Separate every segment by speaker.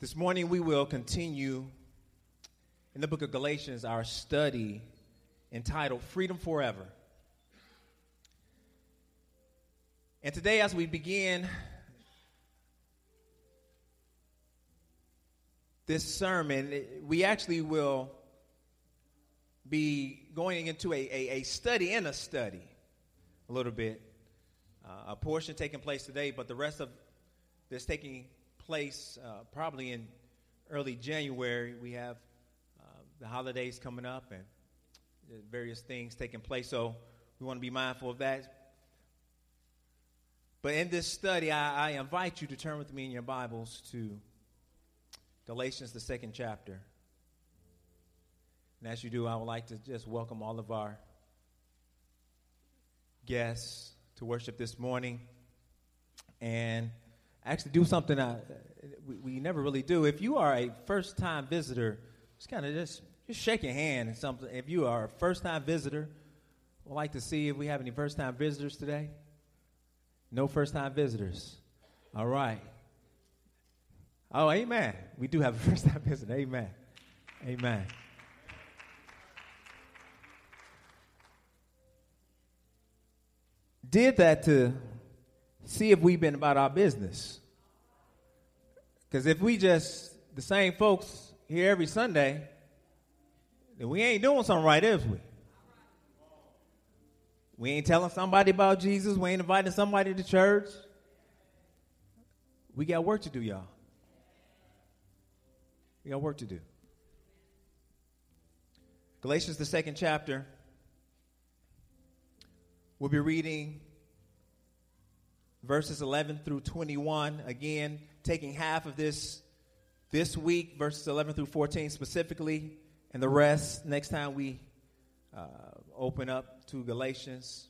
Speaker 1: This morning we will continue in the book of Galatians our study entitled Freedom Forever. And today, as we begin this sermon, we actually will be going into a, a, a study in a study a little bit. Uh, a portion taking place today, but the rest of this taking place uh, probably in early January. We have uh, the holidays coming up and various things taking place, so we want to be mindful of that. But in this study, I, I invite you to turn with me in your Bibles to Galatians, the second chapter. And as you do, I would like to just welcome all of our guests to worship this morning. And actually do something I, we, we never really do. If you are a first time visitor, just kind of just, just shake your hand and something. If you are a first time visitor, we'd like to see if we have any first time visitors today. No first time visitors. All right. Oh, amen. We do have a first time visitor. Amen. Amen. Did that to see if we've been about our business. Because if we just the same folks here every Sunday, then we ain't doing something right, is we? We ain't telling somebody about Jesus. We ain't inviting somebody to church. We got work to do, y'all. We got work to do. Galatians, the second chapter. We'll be reading verses 11 through 21. Again, taking half of this this week, verses 11 through 14 specifically, and the rest next time we uh, open up to Galatians.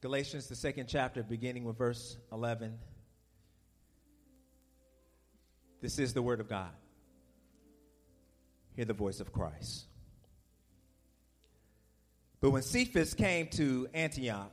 Speaker 1: Galatians, the second chapter, beginning with verse 11. This is the Word of God. Hear the voice of Christ. But when Cephas came to Antioch,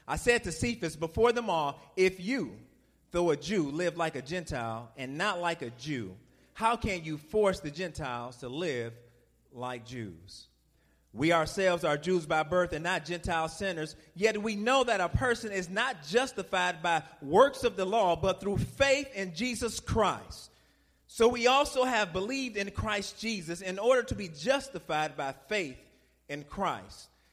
Speaker 1: I said to Cephas before them all, If you, though a Jew, live like a Gentile and not like a Jew, how can you force the Gentiles to live like Jews? We ourselves are Jews by birth and not Gentile sinners, yet we know that a person is not justified by works of the law, but through faith in Jesus Christ. So we also have believed in Christ Jesus in order to be justified by faith in Christ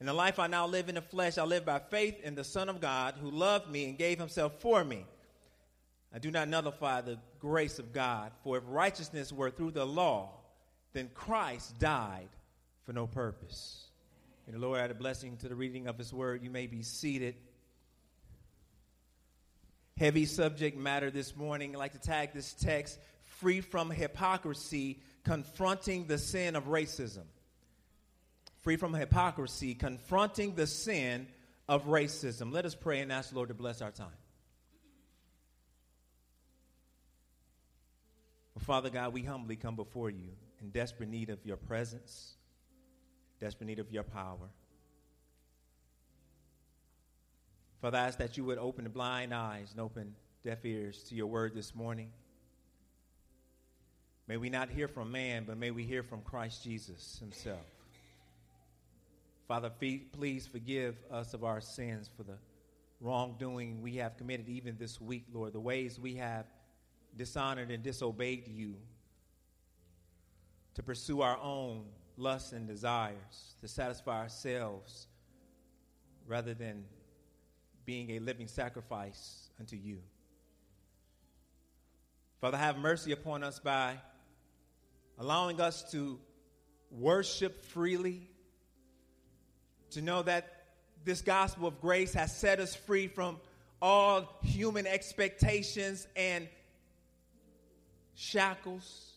Speaker 1: In the life I now live in the flesh, I live by faith in the Son of God who loved me and gave himself for me. I do not nullify the grace of God, for if righteousness were through the law, then Christ died for no purpose. May the Lord add a blessing to the reading of his word. You may be seated. Heavy subject matter this morning. I'd like to tag this text free from hypocrisy, confronting the sin of racism free from hypocrisy, confronting the sin of racism. Let us pray and ask the Lord to bless our time. Father God, we humbly come before you in desperate need of your presence, desperate need of your power. Father, I ask that you would open the blind eyes and open deaf ears to your word this morning. May we not hear from man, but may we hear from Christ Jesus himself. Father, please forgive us of our sins for the wrongdoing we have committed even this week, Lord, the ways we have dishonored and disobeyed you, to pursue our own lusts and desires, to satisfy ourselves rather than being a living sacrifice unto you. Father, have mercy upon us by allowing us to worship freely, to know that this gospel of grace has set us free from all human expectations and shackles.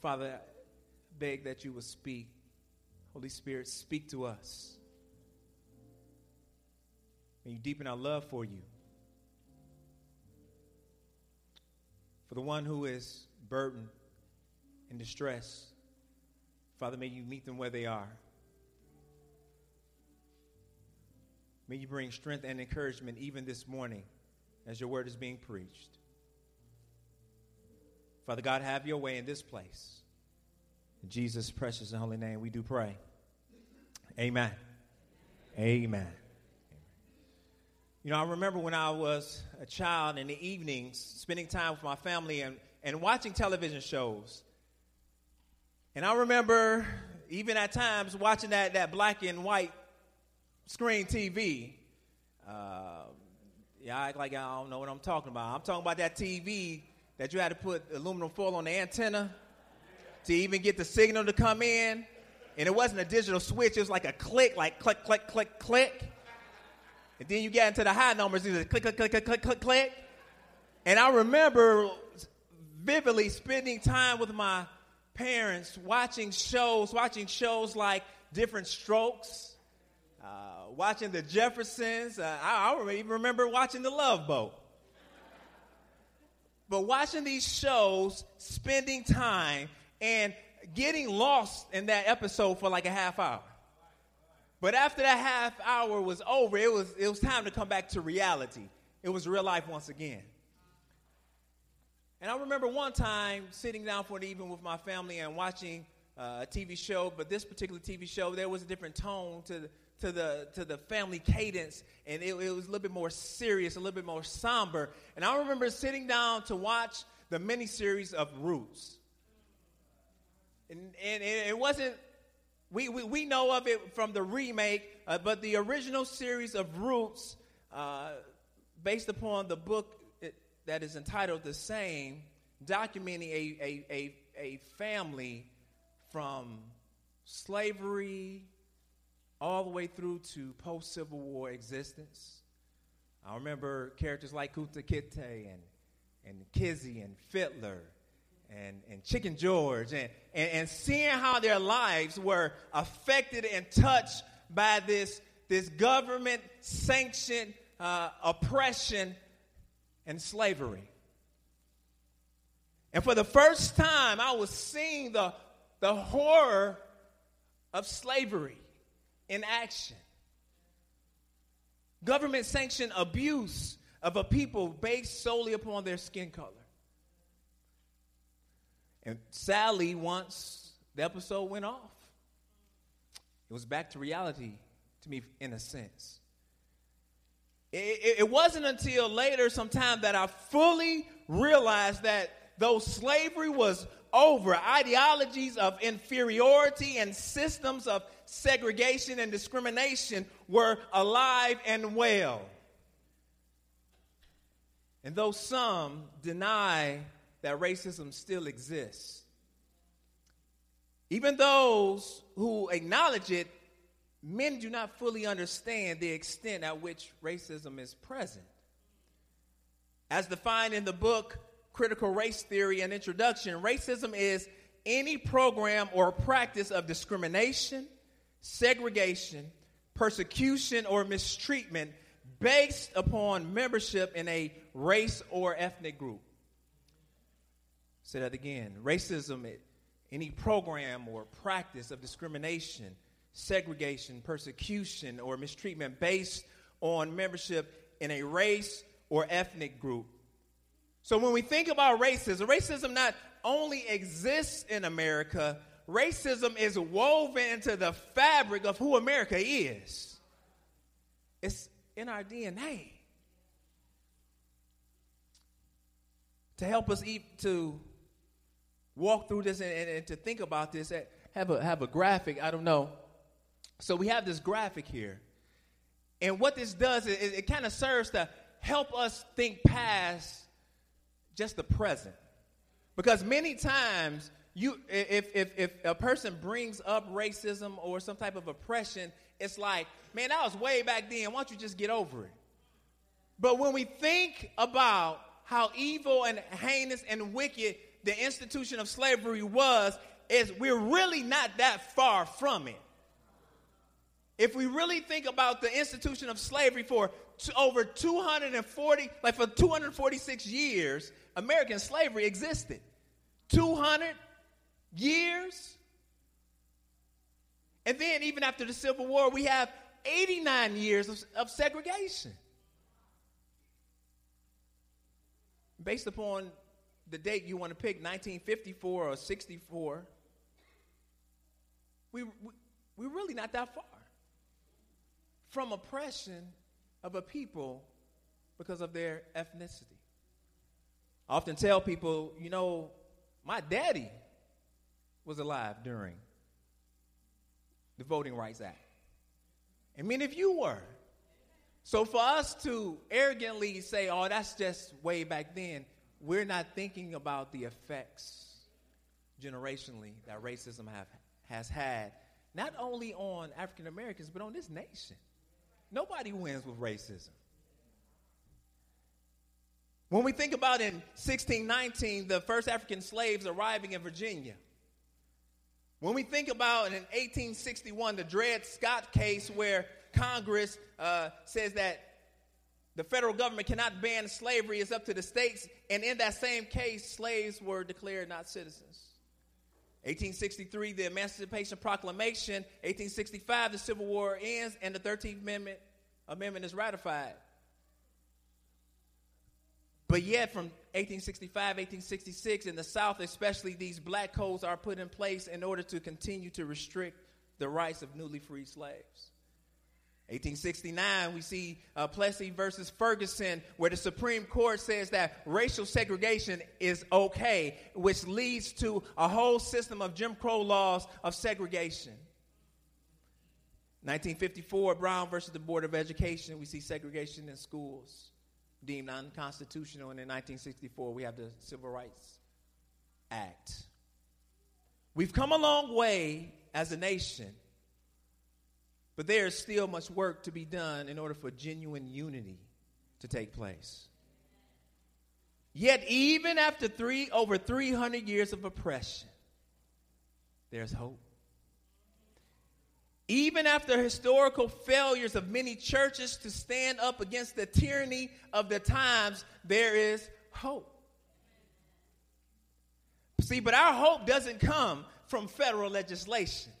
Speaker 1: Father, I beg that you will speak. Holy Spirit, speak to us. May you deepen our love for you. For the one who is burdened and distressed, Father, may you meet them where they are. May you bring strength and encouragement even this morning as your word is being preached. Father God, have your way in this place. In Jesus' precious and holy name, we do pray. Amen. Amen. You know, I remember when I was a child in the evenings, spending time with my family and, and watching television shows. And I remember, even at times, watching that, that black and white screen TV. Uh, yeah, I act like I don't know what I'm talking about. I'm talking about that TV that you had to put aluminum foil on the antenna to even get the signal to come in. And it wasn't a digital switch, it was like a click, like click, click, click, click. And then you get into the high numbers, it was click, click, click, click, click, click, click. And I remember vividly spending time with my parents watching shows, watching shows like Diff'rent Strokes uh, watching the Jeffersons. Uh, I, I even remember watching The Love Boat. But watching these shows, spending time, and getting lost in that episode for like a half hour. But after that half hour was over, it was, it was time to come back to reality. It was real life once again. And I remember one time sitting down for an evening with my family and watching uh, a TV show, but this particular TV show, there was a different tone to to the to the family cadence, and it, it was a little bit more serious, a little bit more somber. And I remember sitting down to watch the miniseries of Roots, and and it wasn't. We, we, we know of it from the remake, uh, but the original series of Roots, uh, based upon the book it, that is entitled the same, documenting a, a, a, a family from slavery all the way through to post Civil War existence. I remember characters like Kunta Kinte and, and Kizzy and Fiddler and, and Chicken George and, and, and seeing how their lives were affected and touched by this, this government sanctioned uh, oppression and slavery. And for the first time, I was seeing the, the horror of slavery in action. Government sanctioned abuse of a people based solely upon their skin color. And sadly, once the episode went off, it was back to reality to me in a sense. It, it wasn't until later, sometime, that I fully realized that though slavery was over, ideologies of inferiority and systems of segregation and discrimination were alive and well. And though some deny that racism still exists, even those who acknowledge it, men do not fully understand the extent at which racism is present. As defined in the book Critical Race Theory An Introduction, racism is any program or practice of discrimination, segregation, persecution, or mistreatment based upon membership in a race or ethnic group. Say that again. Racism, any program or practice of discrimination, segregation, persecution, or mistreatment based on membership in a race or ethnic group. So when we think about racism, racism not only exists in America, racism is woven into the fabric of who America is. It's in our DNA. to help us eat, to walk through this and, and, and to think about this, have a, have a graphic. I don't know. So we have this graphic here. And what this does is it, it kind of serves to help us think past just the present. Because many times, you, if, if, if a person brings up racism or some type of oppression, it's like, man, that was way back then. Why don't you just get over it? But when we think about how evil and heinous and wicked the institution of slavery was, is we're really not that far from it. If we really think about the institution of slavery for over 240, like for 246 years, American slavery existed. 200 years. And then, even after the Civil War, we have 89 years of, of segregation. Based upon the date you want to pick, 1954 or 64, we, we, we're really not that far from oppression of a people because of their ethnicity. I often tell people, you know, my daddy was alive during the Voting Rights Act. And many of you were. So for us to arrogantly say, oh, that's just way back then, we're not thinking about the effects generationally that racism have, has had, not only on African Americans, but on this nation. Nobody wins with racism. When we think about in 1619, the first African slaves arriving in Virginia, when we think about in 1861, the Dred Scott case where Congress uh, says that the federal government cannot ban slavery, it's up to the states. And in that same case, slaves were declared not citizens. 1863, the Emancipation Proclamation. 1865, the Civil War ends, and the 13th Amendment, Amendment is ratified. But yet, from 1865, 1866, in the South, especially, these black codes are put in place in order to continue to restrict the rights of newly freed slaves. 1869, we see uh, Plessy versus Ferguson, where the Supreme Court says that racial segregation is okay, which leads to a whole system of Jim Crow laws of segregation. 1954, Brown versus the Board of Education, we see segregation in schools deemed unconstitutional. And in 1964, we have the Civil Rights Act. We've come a long way as a nation, but there is still much work to be done in order for genuine unity to take place. Yet, even after three, over 300 years of oppression, there's hope. Even after historical failures of many churches to stand up against the tyranny of the times, there is hope. See, but our hope doesn't come from federal legislation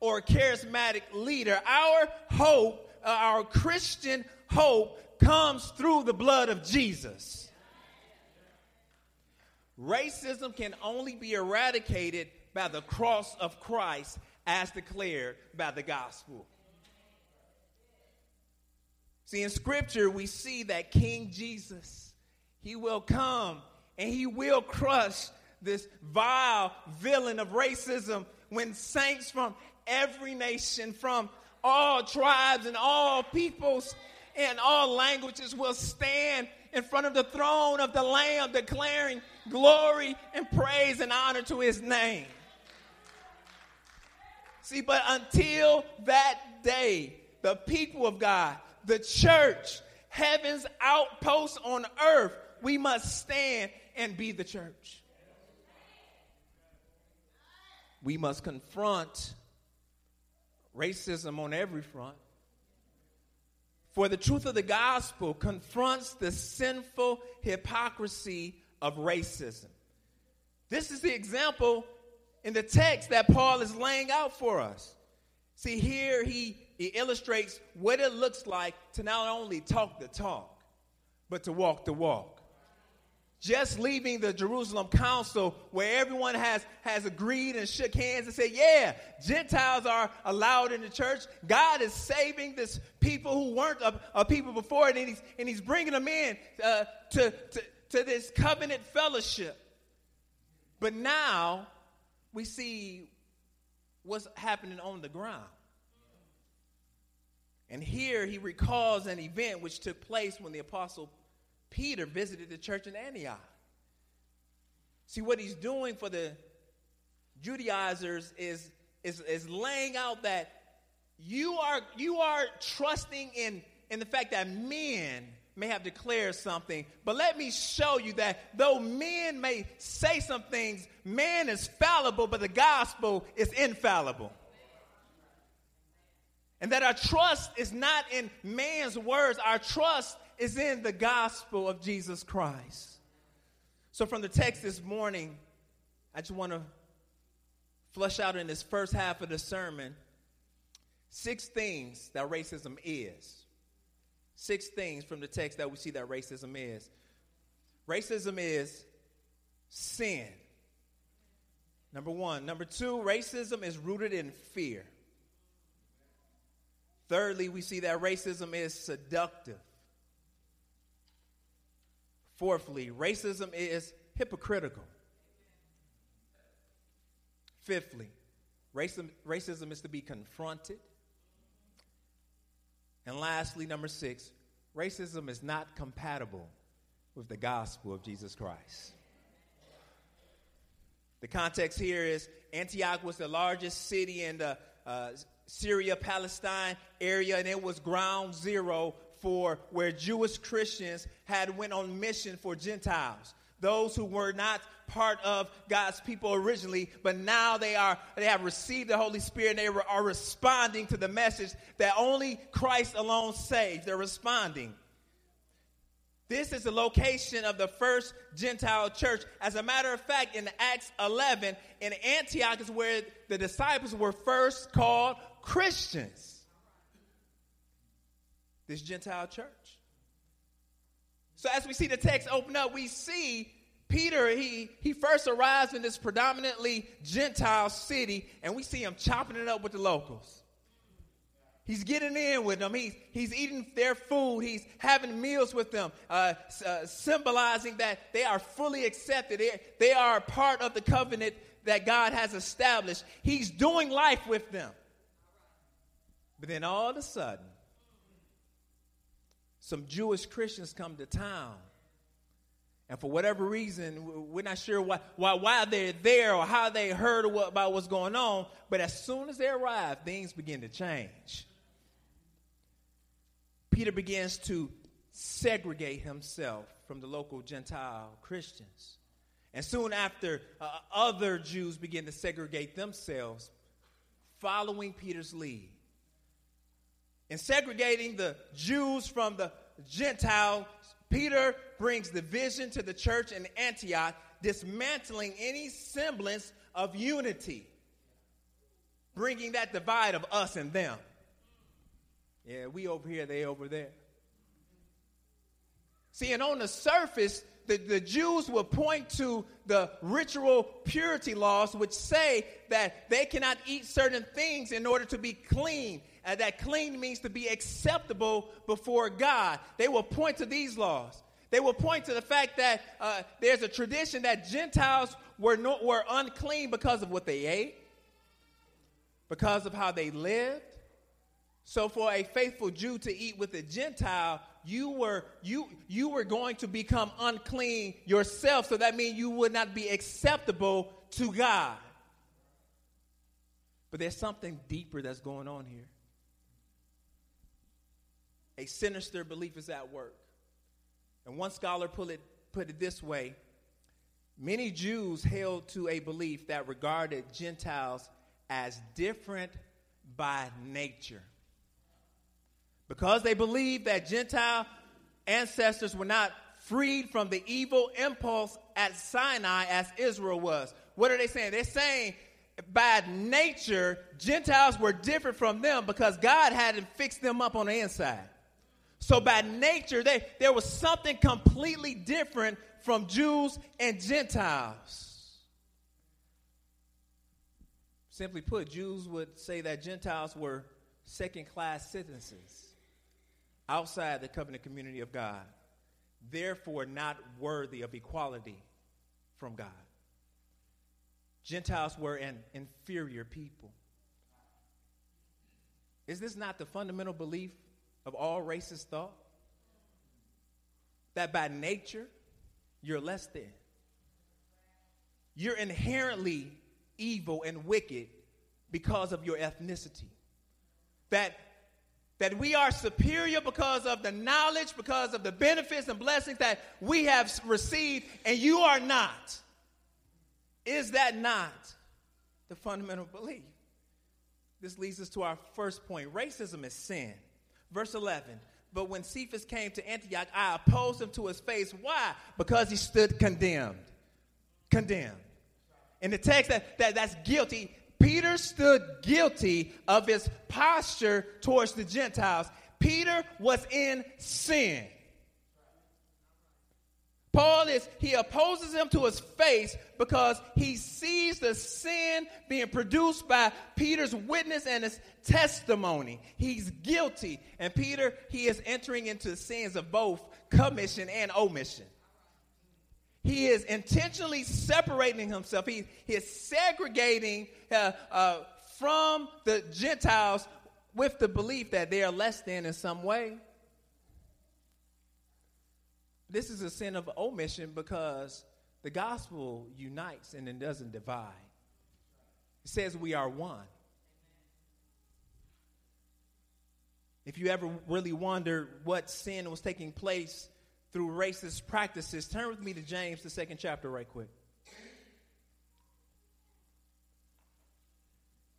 Speaker 1: or a charismatic leader. Our hope, uh, our Christian hope, comes through the blood of Jesus. Racism can only be eradicated by the cross of Christ as declared by the gospel. See, in scripture, we see that King Jesus, he will come and he will crush this vile villain of racism when saints from every nation, from all tribes and all peoples and all languages will stand in front of the throne of the Lamb, declaring glory and praise and honor to his name. See, but until that day, the people of God, the church, heaven's outpost on earth, we must stand and be the church. We must confront racism on every front. For the truth of the gospel confronts the sinful hypocrisy of racism. This is the example in the text that Paul is laying out for us. See, here he, he illustrates what it looks like to not only talk the talk, but to walk the walk. Just leaving the Jerusalem council where everyone has, has agreed and shook hands and said, Yeah, Gentiles are allowed in the church. God is saving this people who weren't a, a people before, and he's, and he's bringing them in uh, to, to, to this covenant fellowship. But now we see what's happening on the ground. And here he recalls an event which took place when the apostle Peter visited the church in Antioch. See, what he's doing for the Judaizers is, is, is laying out that you are, you are trusting in, in the fact that men may have declared something, but let me show you that though men may say some things, man is fallible, but the gospel is infallible. And that our trust is not in man's words, our trust is in the gospel of Jesus Christ. So, from the text this morning, I just want to flush out in this first half of the sermon six things that racism is. Six things from the text that we see that racism is. Racism is sin. Number one. Number two, racism is rooted in fear. Thirdly, we see that racism is seductive. Fourthly, racism is hypocritical. Fifthly, racism, racism is to be confronted. And lastly, number six, racism is not compatible with the gospel of Jesus Christ. The context here is Antioch was the largest city in the uh, Syria Palestine area, and it was ground zero for where Jewish Christians had went on mission for Gentiles. Those who were not part of God's people originally, but now they are they have received the Holy Spirit and they are responding to the message that only Christ alone saves. They're responding. This is the location of the first Gentile church. As a matter of fact, in Acts 11, in Antioch is where the disciples were first called Christians. This Gentile church. So as we see the text open up, we see Peter, he, he first arrives in this predominantly Gentile city, and we see him chopping it up with the locals. He's getting in with them. He's, he's eating their food. He's having meals with them, uh, uh, symbolizing that they are fully accepted. They, they are part of the covenant that God has established. He's doing life with them. But then all of a sudden, some Jewish Christians come to town and for whatever reason, we're not sure why, why, why they're there or how they heard about what's going on. But as soon as they arrive, things begin to change. Peter begins to segregate himself from the local Gentile Christians. And soon after, uh, other Jews begin to segregate themselves, following Peter's lead. In segregating the Jews from the Gentile Peter brings the vision to the church in Antioch, dismantling any semblance of unity, bringing that divide of us and them. Yeah, we over here, they over there. See, and on the surface, the, the Jews will point to the ritual purity laws, which say that they cannot eat certain things in order to be clean and that clean means to be acceptable before God. They will point to these laws. They will point to the fact that uh, there's a tradition that Gentiles were, were unclean because of what they ate, because of how they lived. So, for a faithful Jew to eat with a Gentile, you were you you were going to become unclean yourself. So that means you would not be acceptable to God. But there's something deeper that's going on here a sinister belief is at work. And one scholar put it, put it this way many Jews held to a belief that regarded Gentiles as different by nature. Because they believed that Gentile ancestors were not freed from the evil impulse at Sinai as Israel was. What are they saying? They're saying by nature, Gentiles were different from them because God hadn't fixed them up on the inside. So by nature, they, there was something completely different from Jews and Gentiles. Simply put, Jews would say that Gentiles were second class citizens outside the covenant community of God. therefore not worthy of equality from God. Gentiles were an inferior people. Is this not the fundamental belief of all racist thought? That by nature, you're less than. You're inherently evil and wicked because of your ethnicity. That, that we are superior because of the knowledge, because of the benefits and blessings that we have received, and you are not. Is that not the fundamental belief? This leads us to our first point racism is sin. Verse 11. But when Cephas came to Antioch, I opposed him to his face. Why? Because he stood condemned. Condemned. In the text, that, that that's guilty. Peter stood guilty of his posture towards the Gentiles. Peter was in sin. Paul is, he opposes him to his face because he sees the sin being produced by Peter's witness and his testimony. He's guilty. And Peter, he is entering into the sins of both commission and omission. He is intentionally separating himself. He, he is segregating uh, uh, from the Gentiles with the belief that they are less than in some way. This is a sin of omission because the gospel unites and it doesn't divide. It says we are one. If you ever really wondered what sin was taking place through racist practices, turn with me to James, the second chapter, right quick.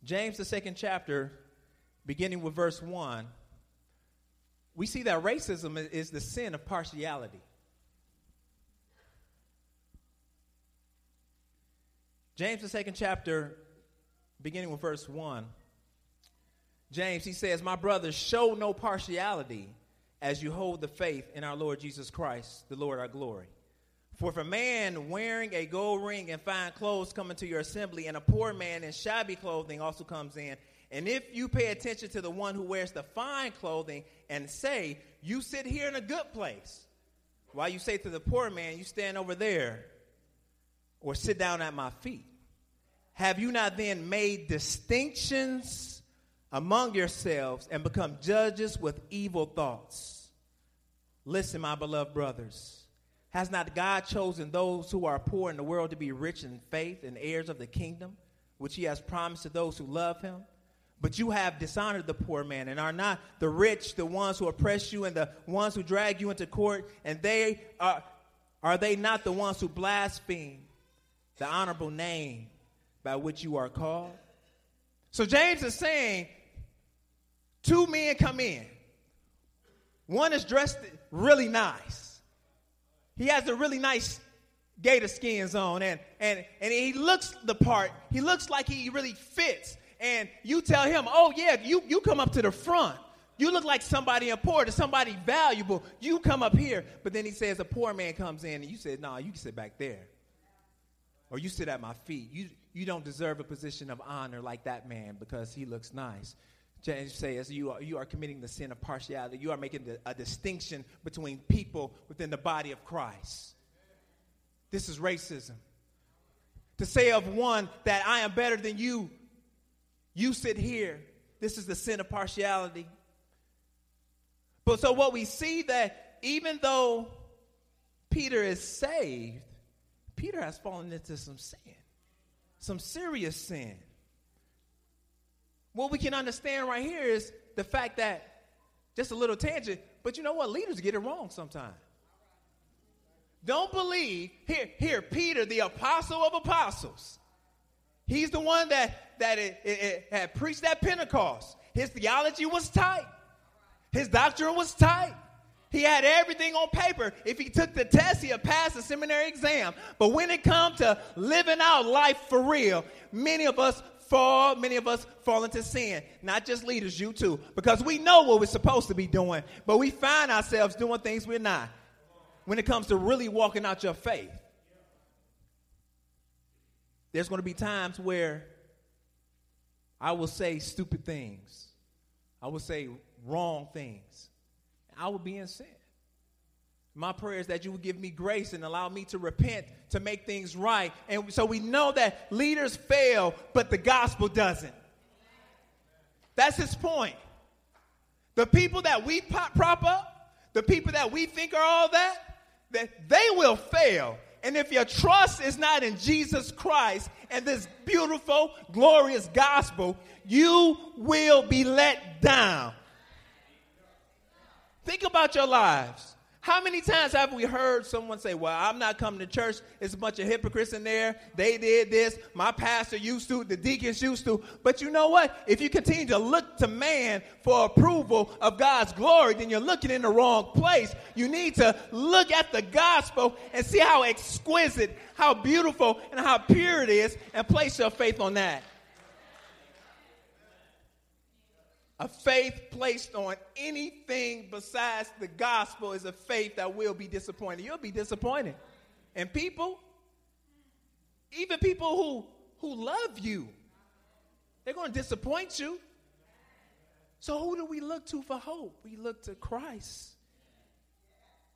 Speaker 1: James, the second chapter, beginning with verse 1, we see that racism is the sin of partiality. James, the second chapter, beginning with verse 1. James, he says, My brothers, show no partiality as you hold the faith in our Lord Jesus Christ, the Lord our glory. For if a man wearing a gold ring and fine clothes come into your assembly, and a poor man in shabby clothing also comes in, and if you pay attention to the one who wears the fine clothing and say, You sit here in a good place, while you say to the poor man, You stand over there, or sit down at my feet. Have you not then made distinctions among yourselves and become judges with evil thoughts? Listen, my beloved brothers. Has not God chosen those who are poor in the world to be rich in faith and heirs of the kingdom, which he has promised to those who love him? But you have dishonored the poor man, and are not the rich the ones who oppress you and the ones who drag you into court, and they are are they not the ones who blaspheme the honorable name by which you are called. So James is saying two men come in. One is dressed really nice. He has a really nice gator skins on and, and, and he looks the part. He looks like he really fits. And you tell him, oh yeah, you, you come up to the front. You look like somebody important, somebody valuable. You come up here. But then he says a poor man comes in and you said, no, nah, you can sit back there or you sit at my feet. You, you don't deserve a position of honor like that man because he looks nice. James says you are, you are committing the sin of partiality. You are making the, a distinction between people within the body of Christ. This is racism. To say of one that I am better than you, you sit here. This is the sin of partiality. But so what we see that even though Peter is saved, Peter has fallen into some sin, some serious sin. What we can understand right here is the fact that, just a little tangent, but you know what? Leaders get it wrong sometimes. Don't believe, here, here, Peter, the apostle of apostles. He's the one that, that it, it, it had preached at Pentecost. His theology was tight. His doctrine was tight. He had everything on paper. If he took the test, he'd pass the seminary exam. But when it comes to living out life for real, many of us fall, many of us fall into sin. Not just leaders, you too. Because we know what we're supposed to be doing, but we find ourselves doing things we're not. When it comes to really walking out your faith, there's going to be times where I will say stupid things. I will say wrong things. I would be in sin. My prayer is that you would give me grace and allow me to repent to make things right. And so we know that leaders fail, but the gospel doesn't. That's his point. The people that we prop up, the people that we think are all that, that they will fail. And if your trust is not in Jesus Christ and this beautiful, glorious gospel, you will be let down. Think about your lives. How many times have we heard someone say, Well, I'm not coming to church. It's a bunch of hypocrites in there. They did this. My pastor used to. The deacons used to. But you know what? If you continue to look to man for approval of God's glory, then you're looking in the wrong place. You need to look at the gospel and see how exquisite, how beautiful, and how pure it is, and place your faith on that. A faith placed on anything besides the gospel is a faith that will be disappointed. You'll be disappointed. And people, even people who, who love you, they're going to disappoint you. So, who do we look to for hope? We look to Christ.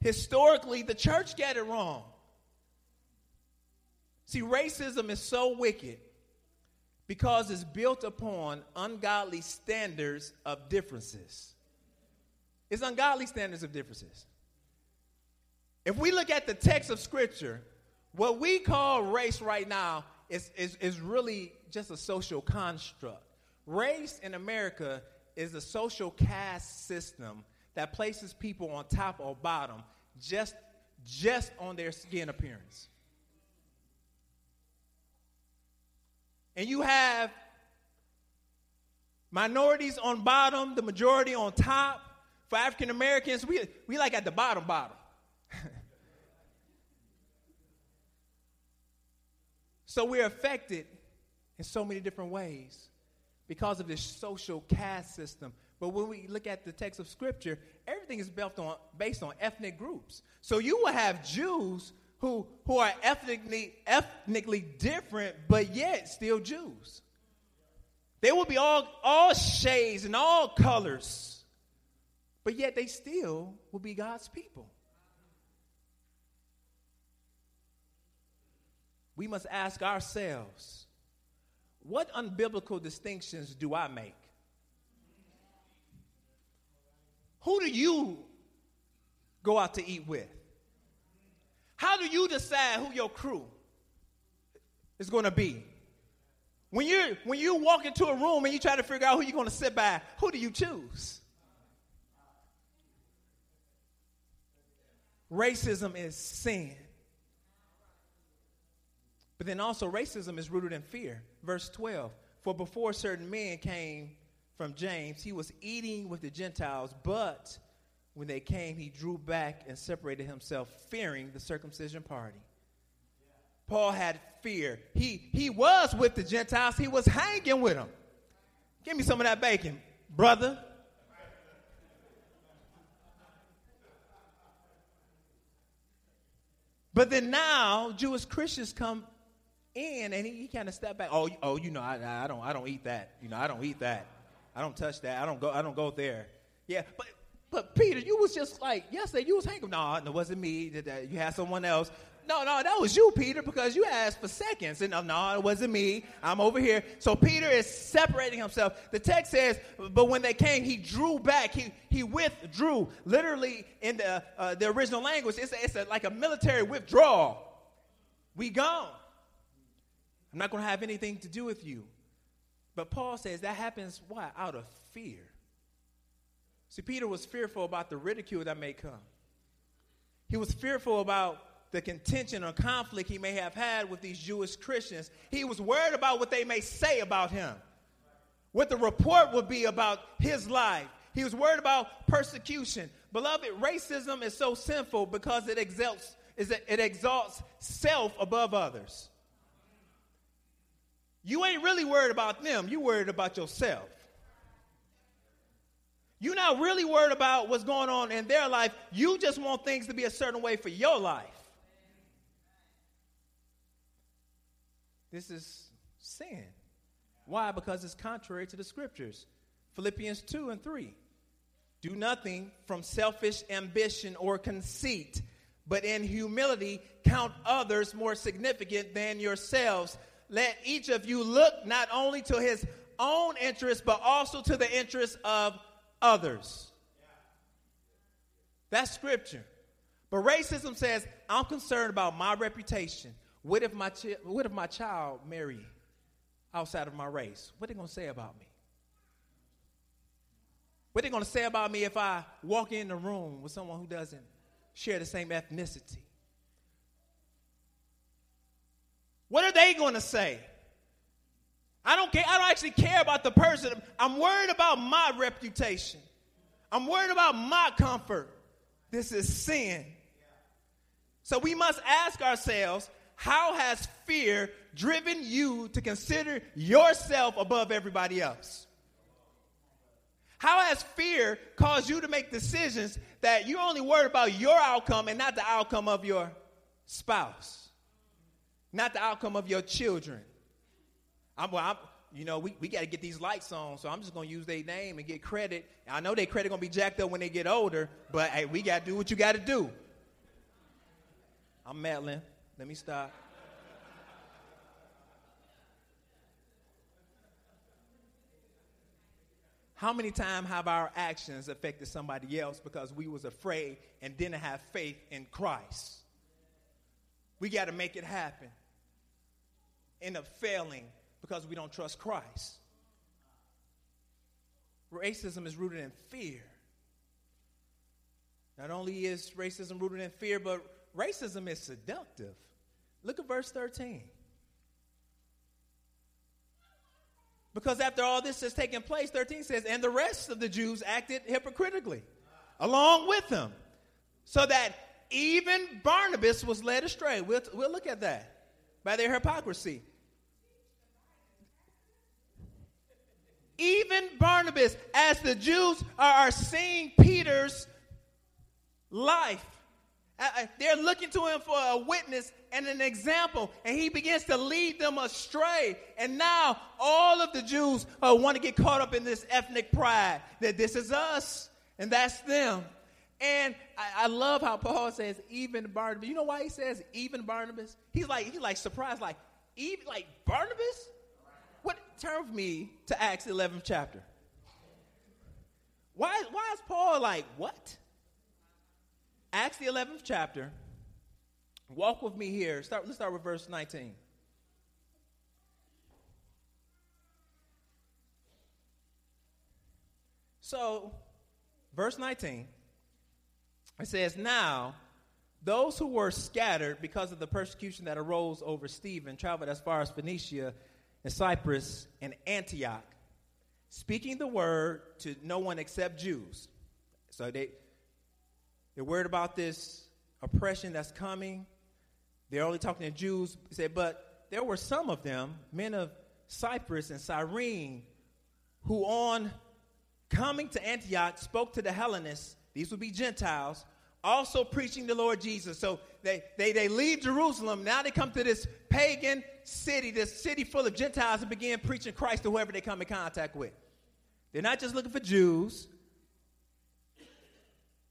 Speaker 1: Historically, the church got it wrong. See, racism is so wicked because it's built upon ungodly standards of differences. It's ungodly standards of differences. If we look at the text of Scripture, what we call race right now is, is, is really just a social construct. Race in America is a social caste system that places people on top or bottom just, just on their skin appearance. And you have minorities on bottom, the majority on top. For African Americans, we, we like at the bottom, bottom. so we're affected in so many different ways because of this social caste system. But when we look at the text of Scripture, everything is based on, based on ethnic groups. So you will have Jews who, who are ethnically, ethnically different, but yet still Jews. They will be all, all shades and all colors, but yet they still will be God's people. We must ask ourselves what unbiblical distinctions do I make? Who do you go out to eat with? How do you decide who your crew is going to be? When you when you walk into a room and you try to figure out who you're going to sit by, who do you choose? Racism is sin. But then also racism is rooted in fear. Verse 12. For before certain men came from James, he was eating with the Gentiles, but when they came, he drew back and separated himself, fearing the circumcision party. Paul had fear. He, he was with the Gentiles, he was hanging with them. Give me some of that bacon, brother. But then now Jewish Christians come in and he, he kind of step back. Oh, oh, you know, I, I don't, I don't eat that. You know, I don't eat that. I don't touch that. I don't go, I don't go there. Yeah, but but Peter, you was just like yesterday. You was hanging. No, it wasn't me. That You had someone else. No, no, that was you, Peter, because you asked for seconds. And no, no, it wasn't me. I'm over here. So Peter is separating himself. The text says, but when they came, he drew back. He he withdrew. Literally in the uh, the original language, it's a, it's a, like a military withdrawal. We gone. I'm not going to have anything to do with you. But Paul says that happens why? Out of fear. See, Peter was fearful about the ridicule that may come. He was fearful about the contention or conflict he may have had with these Jewish Christians. He was worried about what they may say about him, what the report would be about his life. He was worried about persecution. Beloved, racism is so sinful because it exalts, it exalts self above others. You ain't really worried about them, you worried about yourself. You're not really worried about what's going on in their life. You just want things to be a certain way for your life. This is sin. Why? Because it's contrary to the scriptures. Philippians 2 and 3. Do nothing from selfish ambition or conceit, but in humility count others more significant than yourselves. Let each of you look not only to his own interest, but also to the interest of others. That's scripture. But racism says, I'm concerned about my reputation. What if my, chi- what if my child marry outside of my race? What are they going to say about me? What are they going to say about me if I walk in the room with someone who doesn't share the same ethnicity? What are they going to say? I don't care. I don't actually care about the person. I'm worried about my reputation. I'm worried about my comfort. This is sin. So we must ask ourselves how has fear driven you to consider yourself above everybody else? How has fear caused you to make decisions that you're only worried about your outcome and not the outcome of your spouse, not the outcome of your children? I'm, well, I'm you know, we, we got to get these lights on, so I'm just going to use their name and get credit. I know their credit going to be jacked up when they get older, but hey, we got to do what you got to do. I'm Madeline. Let me stop. How many times have our actions affected somebody else because we was afraid and didn't have faith in Christ? We got to make it happen. End up failing because we don't trust Christ. Racism is rooted in fear. Not only is racism rooted in fear, but racism is seductive. Look at verse 13. Because after all this has taken place, 13 says, and the rest of the Jews acted hypocritically along with them, so that even Barnabas was led astray. We'll, we'll look at that by their hypocrisy. Even Barnabas, as the Jews are seeing Peter's life, uh, uh, they're looking to him for a witness and an example, and he begins to lead them astray. And now all of the Jews uh, want to get caught up in this ethnic pride that this is us and that's them. And I, I, love how Paul says, even Barnabas. You know why he says even Barnabas? He's like, he's like surprised, like, even like Barnabas? Turn with me to Acts 11th chapter? Why, why is Paul like, what? Acts the 11th chapter. Walk with me here. Start, let's start with verse 19. So, verse 19, it says, Now, those who were scattered because of the persecution that arose over Stephen traveled as far as Phoenicia and Cyprus and Antioch, speaking the word to no one except Jews. So they, they're worried about this oppression that's coming. They're only talking to Jews. He said, but there were some of them, men of Cyprus and Cyrene, who on coming to Antioch spoke to the Hellenists, these would be Gentiles, also preaching the Lord Jesus. So they, they, they leave Jerusalem. Now they come to this pagan city, this city full of Gentiles, and begin preaching Christ to whoever they come in contact with. They're not just looking for Jews.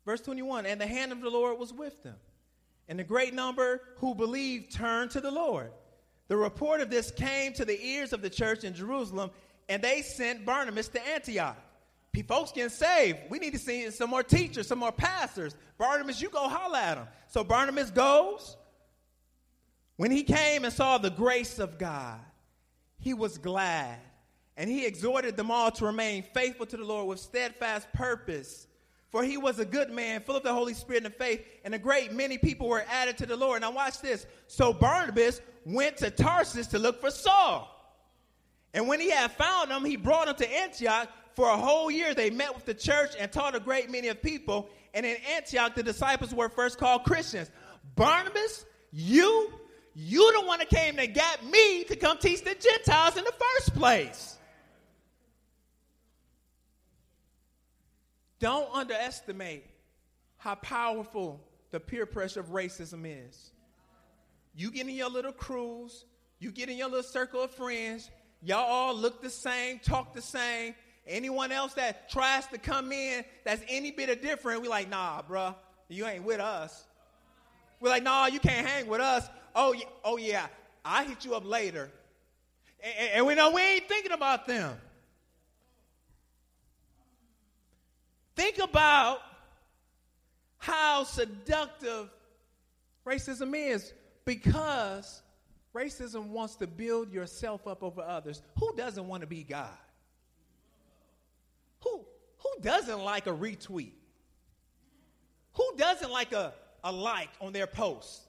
Speaker 1: Verse 21 And the hand of the Lord was with them. And the great number who believed turned to the Lord. The report of this came to the ears of the church in Jerusalem, and they sent Barnabas to Antioch. Folks getting saved. We need to see some more teachers, some more pastors. Barnabas, you go holler at them. So Barnabas goes. When he came and saw the grace of God, he was glad. And he exhorted them all to remain faithful to the Lord with steadfast purpose for he was a good man, full of the Holy Spirit and faith, and a great many people were added to the Lord. Now, watch this. So Barnabas went to Tarsus to look for Saul. And when he had found him, he brought him to Antioch. For a whole year, they met with the church and taught a great many of people. And in Antioch, the disciples were first called Christians. Barnabas, you, one that came that got me to come teach the Gentiles in the first place. Don't underestimate how powerful the peer pressure of racism is. You get in your little crews, you get in your little circle of friends, y'all all look the same, talk the same, anyone else that tries to come in that's any bit of different, we like, nah, bruh, you ain't with us. We're like, nah, you can't hang with us. Oh, yeah, oh yeah, I hit you up later. And, and we know we ain't thinking about them. Think about how seductive racism is because racism wants to build yourself up over others. Who doesn't want to be God? Who, who doesn't like a retweet? Who doesn't like a, a like on their post?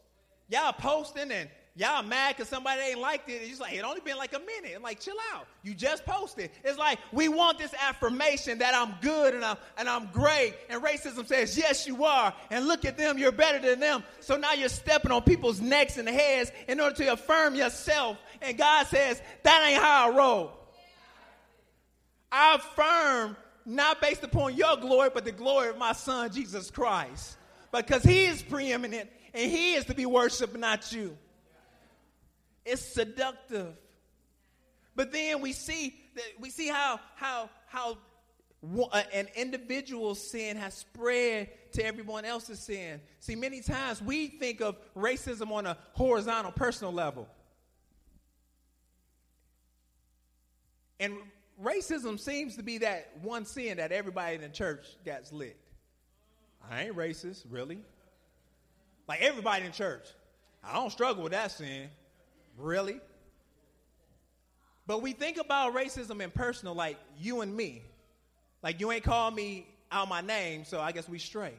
Speaker 1: Y'all posting and Y'all mad because somebody ain't liked it. It's just like, it only been like a minute. I'm like, chill out. You just posted. It's like, we want this affirmation that I'm good and I'm, and I'm great. And racism says, yes, you are. And look at them, you're better than them. So now you're stepping on people's necks and heads in order to affirm yourself. And God says, that ain't how I roll. I affirm not based upon your glory, but the glory of my son, Jesus Christ. Because he is preeminent and he is to be worshiped, not you. It's seductive. But then we see that we see how how how uh, an individual's sin has spread to everyone else's sin. See, many times we think of racism on a horizontal, personal level. And racism seems to be that one sin that everybody in the church gets licked. I ain't racist, really. Like everybody in church. I don't struggle with that sin. Really? But we think about racism in personal, like you and me. Like you ain't called me out my name, so I guess we straight.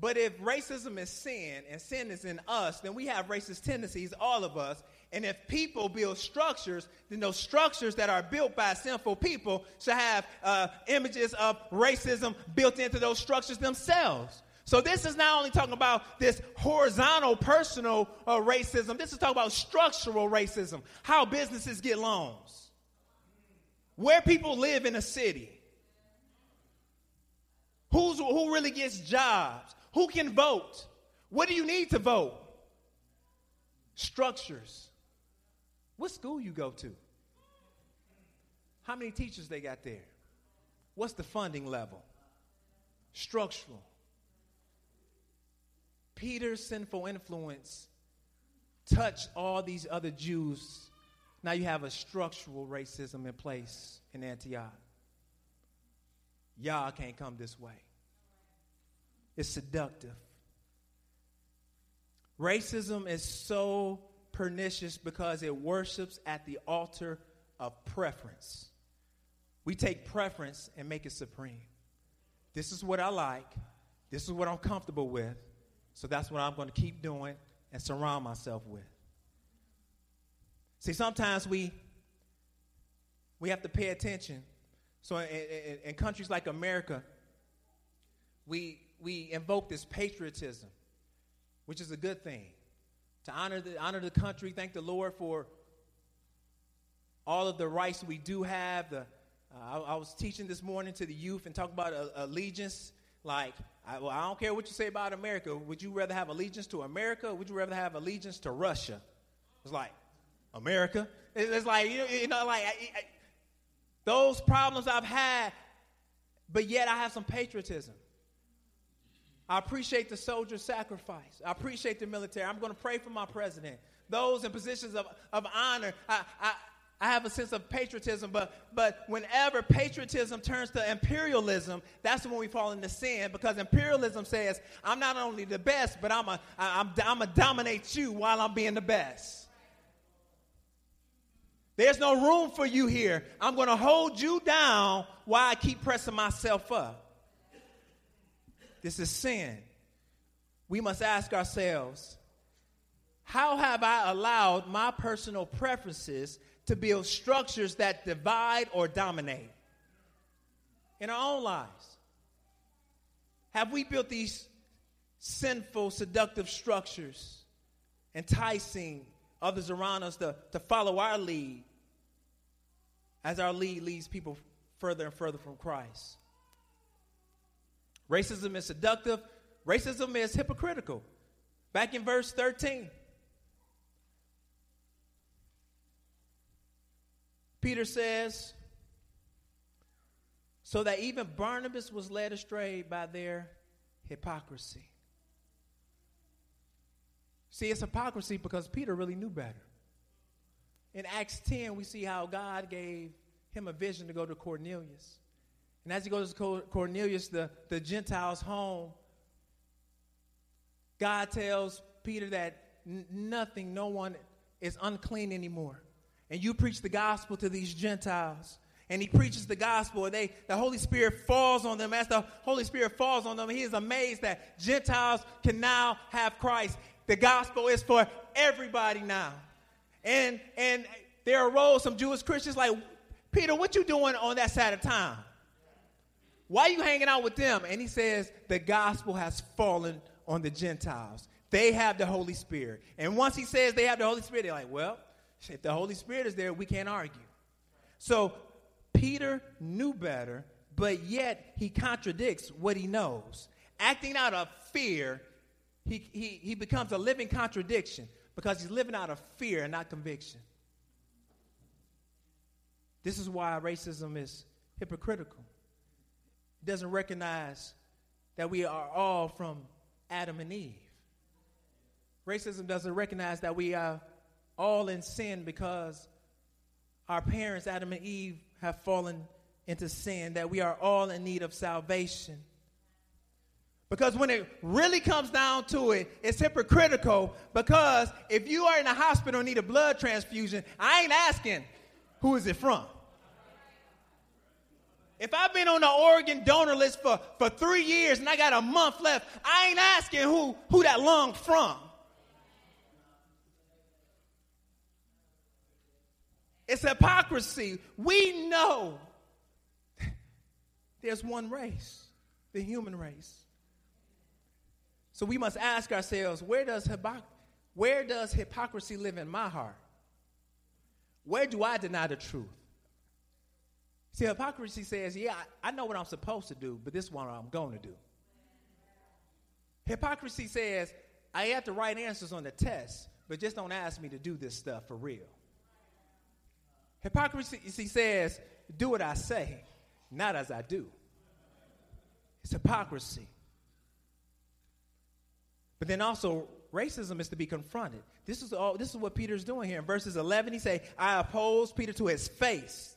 Speaker 1: But if racism is sin and sin is in us, then we have racist tendencies, all of us. And if people build structures, then those structures that are built by sinful people should have uh, images of racism built into those structures themselves. So this is not only talking about this horizontal personal uh, racism, this is talking about structural racism, how businesses get loans, where people live in a city, who's, who really gets jobs, who can vote, what do you need to vote? Structures. What school you go to? How many teachers they got there? What's the funding level? Structural. Peter's sinful influence touched all these other Jews. Now you have a structural racism in place in Antioch. Y'all can't come this way. It's seductive. Racism is so pernicious because it worships at the altar of preference. We take preference and make it supreme. This is what I like. This is what I'm comfortable with. So that's what I'm going to keep doing and surround myself with. See, sometimes we we have to pay attention. So in, in, in countries like America, we we invoke this patriotism, which is a good thing. To honor the honor the country, thank the Lord for all of the rights we do have. The uh, I, I, was teaching this morning to the youth and talking about uh, allegiance like, I, well, I don't care what you say about America. Would you rather have allegiance to America or would you rather have allegiance to Russia? It's like, America. It's like, you know, you know like, I, I, those problems I've had, but yet I have some patriotism. I appreciate the soldier sacrifice. I appreciate the military. I'm going to pray for my president. Those in positions of, of honor, I, I, I have a sense of patriotism, but, but whenever patriotism turns to imperialism, that's when we fall into sin because imperialism says, I'm not only the best, but I'm a, I'm, I'm a dominate you while I'm being the best. There's no room for you here. I'm going to hold you down while I keep pressing myself up. This is sin. We must ask ourselves, how have I allowed my personal preferences to build structures that divide or dominate in our own lives? Have we built these sinful, seductive structures, enticing others around us to, to follow our lead as our lead leads people further and further from Christ? Racism is seductive, racism is hypocritical. Back in verse 13. Peter says, So that even Barnabas was led astray by their hypocrisy. See, it's hypocrisy because Peter really knew better. In Acts 10, we see how God gave him a vision to go to Cornelius. And as he goes to Cornelius, the, the Gentiles' home, God tells Peter that nothing, no one is unclean anymore. And you preach the gospel to these Gentiles. And he preaches the gospel, and they, the Holy Spirit falls on them. As the Holy Spirit falls on them, he is amazed that Gentiles can now have Christ. The gospel is for everybody now. And, and there arose some Jewish Christians like, Peter, what you doing on that side of town? Why are you hanging out with them? And he says, the gospel has fallen on the Gentiles. They have the Holy Spirit. And once he says they have the Holy Spirit, they're like, well, if the Holy Spirit is there, we can't argue. So Peter knew better, but yet he contradicts what he knows. Acting out of fear, he, he, he becomes a living contradiction because he's living out of fear and not conviction. This is why racism is hypocritical. It doesn't recognize that we are all from Adam and Eve. Racism doesn't recognize that we are all in sin because our parents, Adam and Eve, have fallen into sin, that we are all in need of salvation. Because when it really comes down to it, it's hypocritical because if you are in a hospital and need a blood transfusion, I ain't asking who is it from. If I've been on the organ donor list for, for three years and I got a month left, I ain't asking who, who that lung from. It's hypocrisy. We know there's one race, the human race. So we must ask ourselves where does, hypoc- where does hypocrisy live in my heart? Where do I deny the truth? See, hypocrisy says, yeah, I, know what I'm supposed to do, but this is what I'm going to do. Hypocrisy says, I have the right answers on the test, but just don't ask me to do this stuff for real. Hypocrisy he says, do what I say, not as I do. It's hypocrisy. But then also, racism is to be confronted. This is, all, this is what Peter's doing here. In verses 11, he say, I oppose Peter to his face.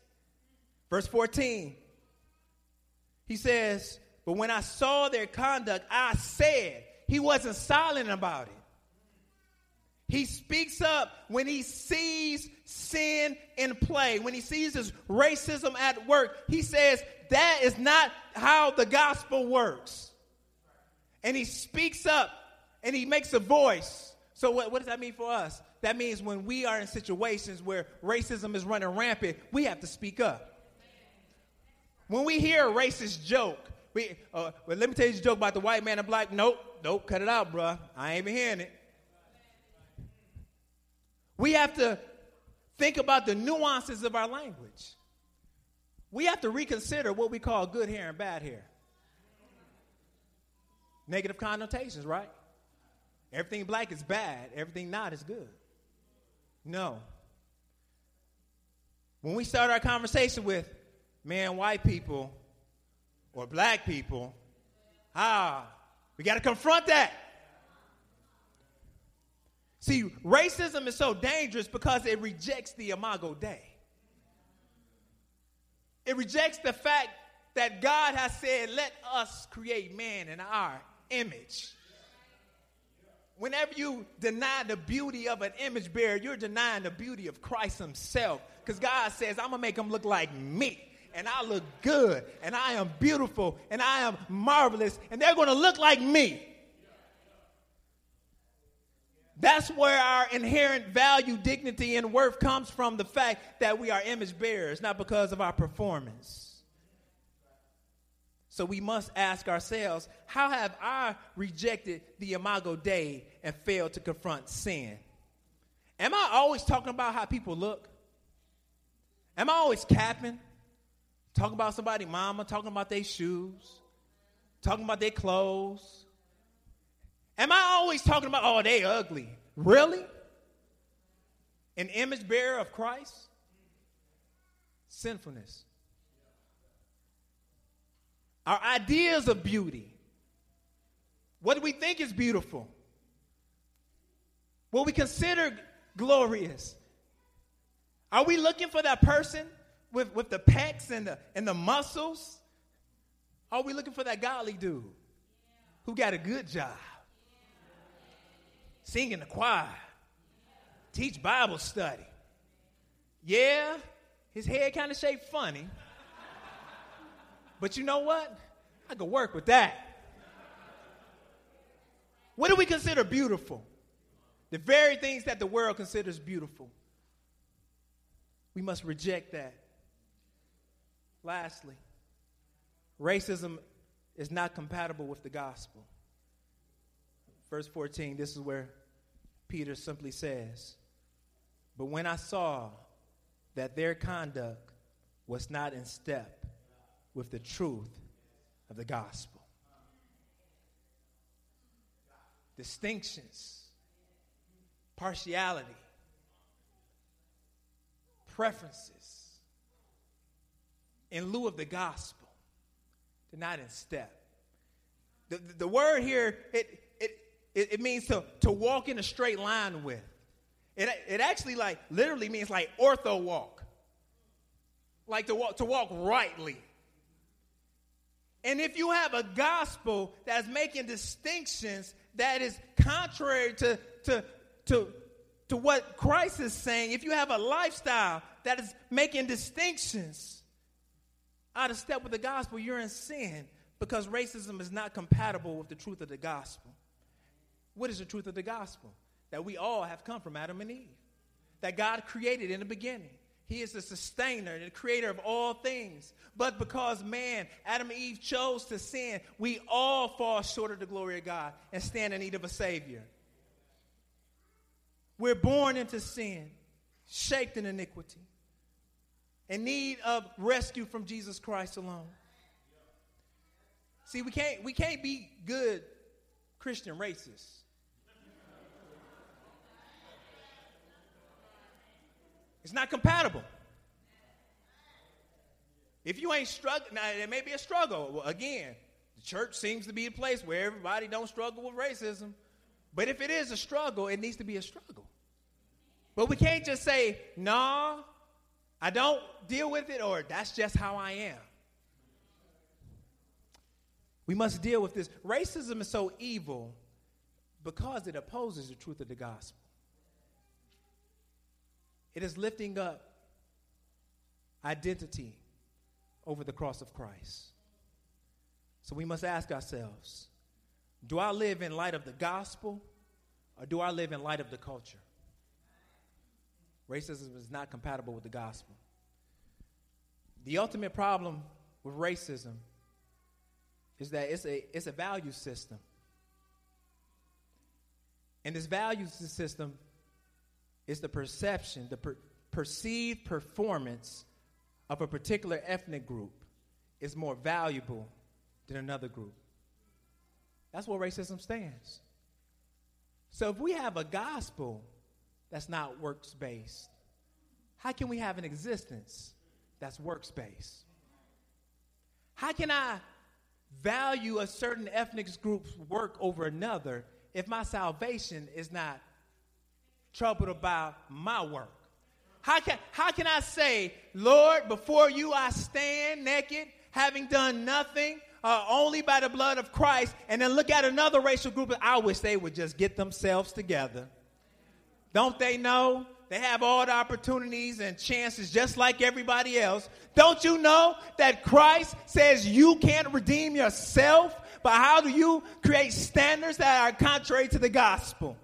Speaker 1: Verse 14, he says, But when I saw their conduct, I said, he wasn't silent about it. He speaks up when he sees sin in play, when he sees this racism at work. He says, That is not how the gospel works. And he speaks up and he makes a voice. So, what, what does that mean for us? That means when we are in situations where racism is running rampant, we have to speak up. When we hear a racist joke, we, uh, well, let me tell you a joke about the white man and black. Nope, nope, cut it out, bruh. I ain't even hearing it. We have to think about the nuances of our language. We have to reconsider what we call good hair and bad hair. Negative connotations, right? Everything black is bad, everything not is good. No. When we start our conversation with, man, white people or black people, ah, we got to confront that. See, racism is so dangerous because it rejects the imago Dei. It rejects the fact that God has said, let us create man in our image whenever you deny the beauty of an image bearer, you're denying the beauty of Christ Himself. Because God says, I'm going to make him look like me. And I look good. And I am beautiful. And I am marvelous. And they're going to look like me. That's where our inherent value, dignity, and worth comes from the fact that we are image bearers, not because of our performance. So we must ask ourselves how have I rejected the Imago Dei and failed to confront sin? Am I always talking about how people look? Am I always capping? Talking about somebody, mama, talking about their shoes, talking about their clothes? Am I always talking about, oh, they ugly? Really? An image bearer of Christ? Sinfulness. our ideas of beauty. What do we think is beautiful? What we consider glorious. Are we looking for that person with, with the pecs and the, and the muscles? Are we looking for that godly dude who got a good job? Sing in the choir, teach Bible study. Yeah, his head kind of shaped funny. But you know what? I could work with that. What do we consider beautiful? The very things that the world considers beautiful. We must reject that. Lastly, racism is not compatible with the gospel. Verse 14, this is where Peter simply says, But when I saw that their conduct was not in step with the truth of the gospel. Distinctions, partiality, preferences in lieu of the gospel, they're not in step. The, the, the word here, it, it, it, means to, to walk in a straight line with. It, it actually like literally means like ortho walk. Like to walk to walk rightly. And if you have a gospel that's making distinctions that is contrary to, to, to, to what Christ is saying, if you have a lifestyle that is making distinctions out of step with the gospel, you're in sin because racism is not compatible with the truth of the gospel. What is the truth of the gospel? that we all have come from Adam and Eve, that God created in the beginning. He is the sustainer and the creator of all things. But because man, Adam and Eve chose to sin, we all fall short of the glory of God and stand in need of a Savior. We're born into sin, shaped in iniquity, in need of rescue from Jesus Christ alone. See, we can't, we can't be good Christian racists. It's not compatible. If you ain't struggling, now there may be a struggle. Again, the church seems to be a place where everybody don't struggle with racism. But if it is a struggle, it needs to be a struggle. But we can't just say, nah, I don't deal with it, or that's just how I am. We must deal with this. Racism is so evil because it opposes the truth of the gospel. It is lifting up identity over the cross of Christ. So we must ask ourselves do I live in light of the gospel or do I live in light of the culture? Racism is not compatible with the gospel. The ultimate problem with racism is that it's a, it's a value system. And this value system is the perception, the per- perceived performance of a particular ethnic group is more valuable than another group. That's where racism stands. So if we have a gospel that's not works based, how can we have an existence that's works based? How can I value a certain ethnic group's work over another if my salvation is not troubled about my work? How can, how can I say, Lord, before you I stand naked, having done nothing, uh, only by the blood of Christ, and then look at another racial group? I wish they would just get themselves together. Don't they know? They have all the opportunities and chances just like everybody else. Don't you know that Christ says you can't redeem yourself? But how do you create standards that are contrary to the gospel?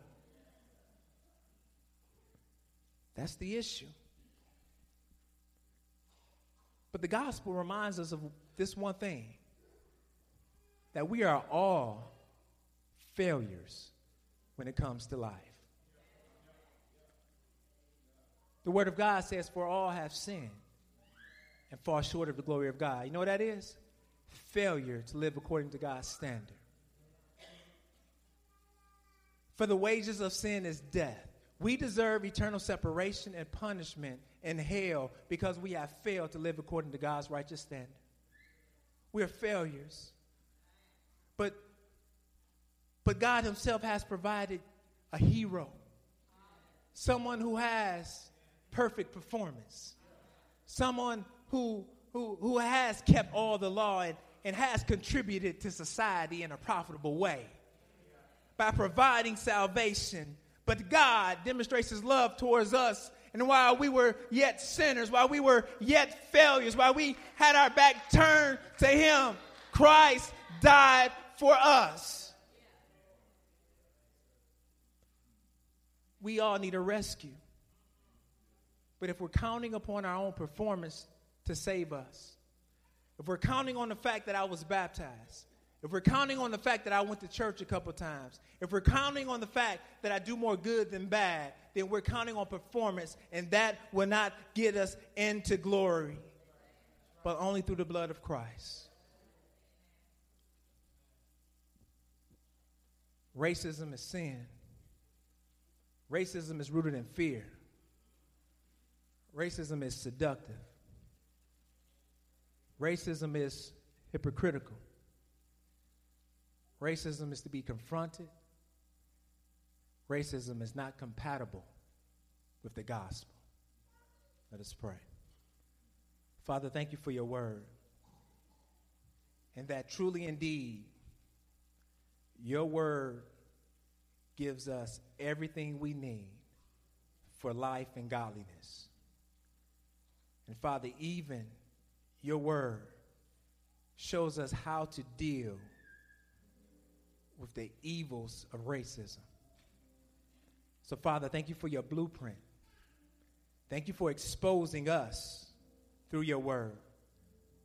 Speaker 1: That's the issue. But the gospel reminds us of this one thing that we are all failures when it comes to life. The Word of God says, For all have sinned and fall short of the glory of God. You know what that is? Failure to live according to God's standard. For the wages of sin is death. We deserve eternal separation and punishment in hell because we have failed to live according to God's righteous standard. we're failures. But, but God Himself has provided a hero, someone who has perfect performance, someone who, who, who has kept all the law and, and has contributed to society in a profitable way by providing salvation. But God demonstrates His love towards us and while we were yet sinners, while we were yet failures, while we had our back turned to Him, Christ died for us. We all need a rescue. But if we're counting upon our own performance to save us, if we're counting on the fact that I was baptized, if we're counting on the fact that I went to church a couple times, if we're counting on the fact that I do more good than bad, then we're counting on performance, and that will not get us into glory, but only through the blood of Christ. Racism is sin. Racism is rooted in fear. Racism is seductive. Racism is hypocritical. Racism is to be confronted. Racism is not compatible with the gospel. Let us pray. Father, thank you for your word. And that truly indeed, your word gives us everything we need for life and godliness. And Father, even your word shows us how to deal with the evils of racism. So, Father, thank you for your blueprint. Thank you for exposing us through your word.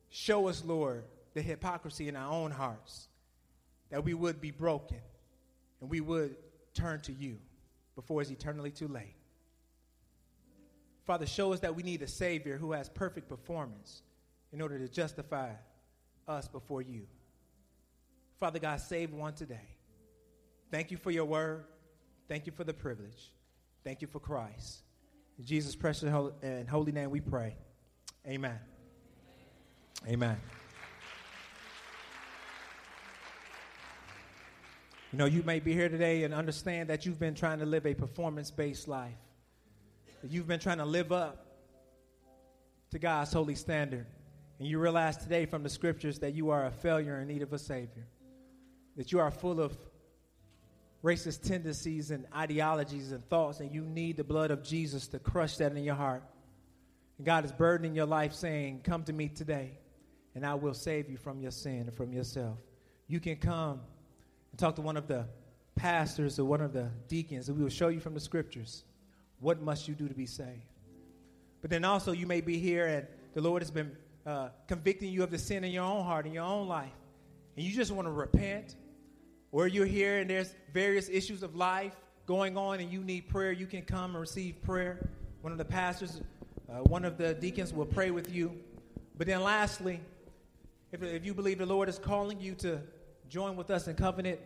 Speaker 1: Show us, Lord, the hypocrisy in our own hearts, that we would be broken and we would turn to you before it's eternally too late. Father, show us that we need a Savior who has perfect performance in order to justify us before you. Father God, save one today. Thank you for your word. Thank you for the privilege. Thank you for Christ. In Jesus' precious and holy name we pray. Amen. Amen. You know, you may be here today and understand that you've been trying to live a performance based life, that you've been trying to live up to God's holy standard. And you realize today from the scriptures that you are a failure in need of a Savior that you are full of racist tendencies and ideologies and thoughts, and you need the blood of Jesus to crush that in your heart. And God is burdening your life, saying, Come to me today, and I will save you from your sin and from yourself. You can come and talk to one of the pastors or one of the deacons, and we will show you from the scriptures what must you do to be saved. But then also, you may be here, and the Lord has been uh, convicting you of the sin in your own heart, in your own life, and you just want to repent or you're here and there's various issues of life going on and you need prayer, you can come and receive prayer. One of the pastors, uh, one of the deacons will pray with you. But then, lastly, if, if you believe the Lord is calling you to join with us in covenant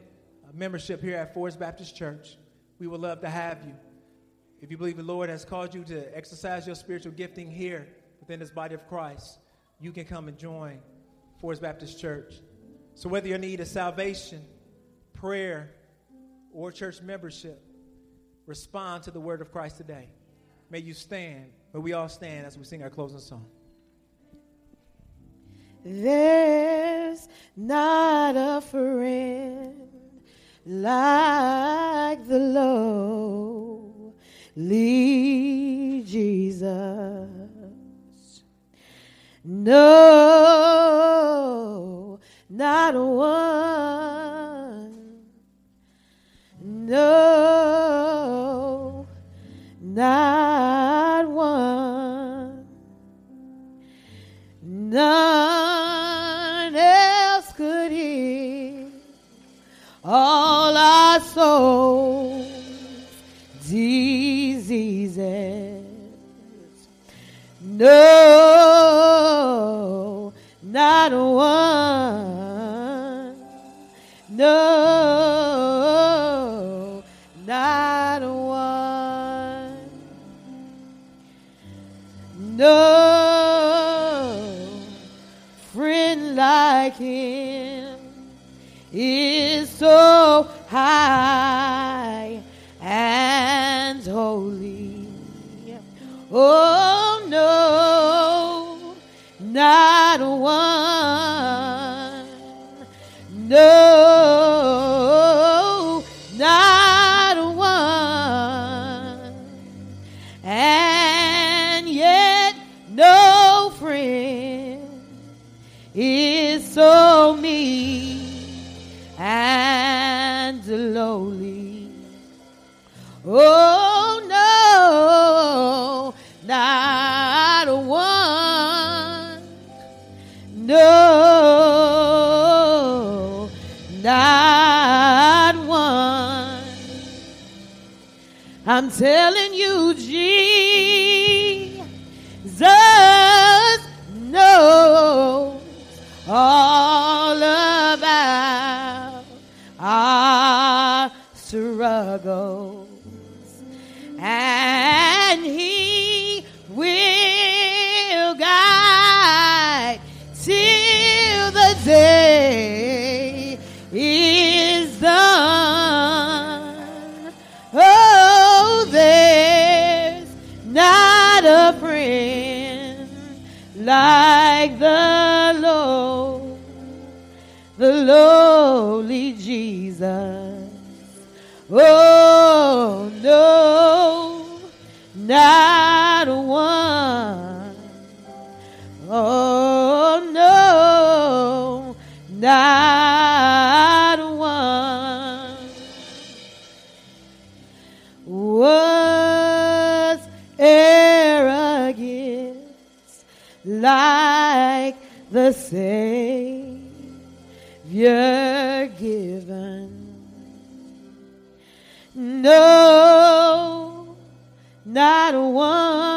Speaker 1: uh, membership here at Forest Baptist Church, we would love to have you. If you believe the Lord has called you to exercise your spiritual gifting here within this body of Christ, you can come and join Forest Baptist Church. So, whether your need is salvation, prayer, or church membership, respond to the word of Christ today. May you stand, may we all stand as we sing our closing song.
Speaker 2: There's not a friend like the lowly Jesus. No, not one no, the Savior given? No, not one.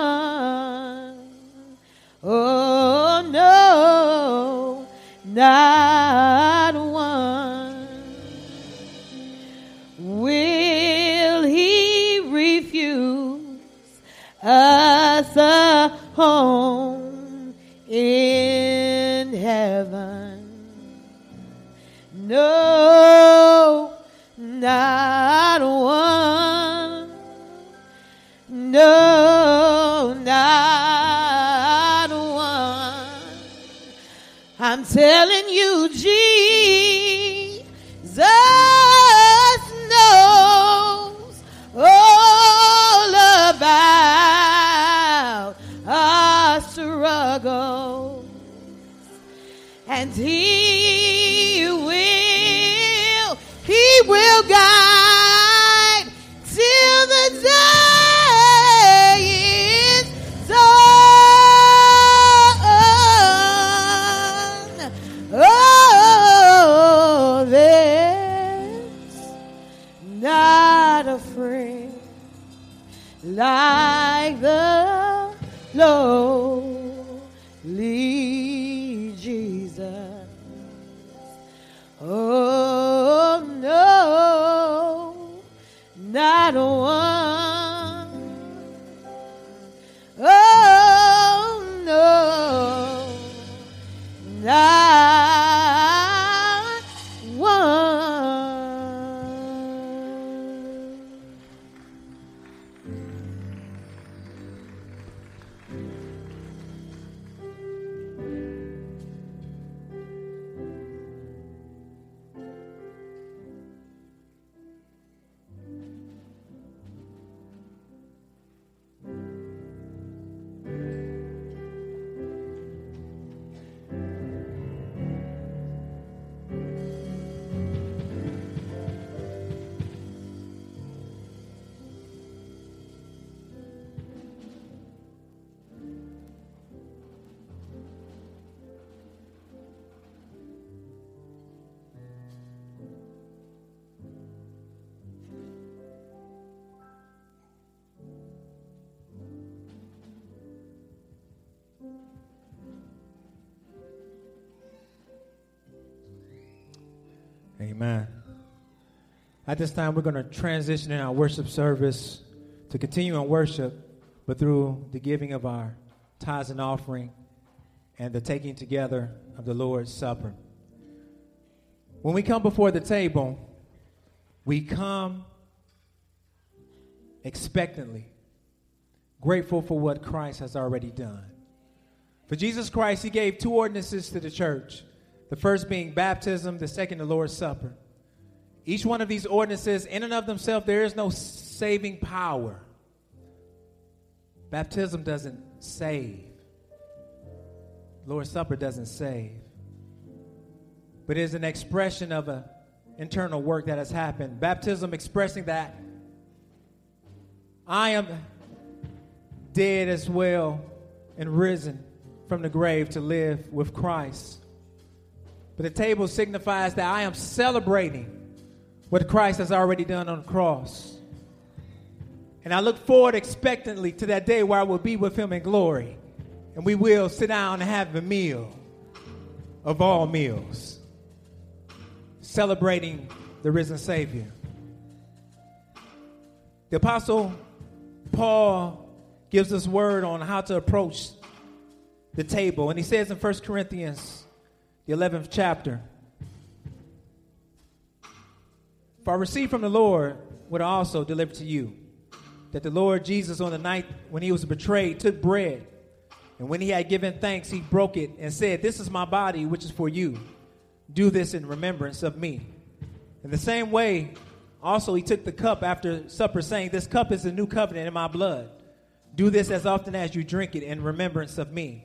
Speaker 1: Amen. At this time, we're going to transition in our worship service to continue in worship, but through the giving of our tithes and offering and the taking together of the Lord's Supper. When we come before the table, we come expectantly, grateful for what Christ has already done. For Jesus Christ, He gave two ordinances to the church the first being baptism, the second, the Lord's Supper. Each one of these ordinances, in and of themselves, there is no saving power. Baptism doesn't save. Lord's Supper doesn't save. But it is an expression of an internal work that has happened. Baptism expressing that I am dead as well and risen from the grave to live with Christ. But the table signifies that I am celebrating what Christ has already done on the cross. And I look forward expectantly to that day where I will be with him in glory. And we will sit down and have a meal of all meals, celebrating the risen Savior. The Apostle Paul gives us word on how to approach the table. And he says in 1 Corinthians, the 11th chapter, For I received from the Lord what I also delivered to you that the Lord Jesus, on the night when he was betrayed, took bread. And when he had given thanks, he broke it and said, This is my body, which is for you. Do this in remembrance of me. In the same way, also he took the cup after supper, saying, This cup is the new covenant in my blood. Do this as often as you drink it in remembrance of me.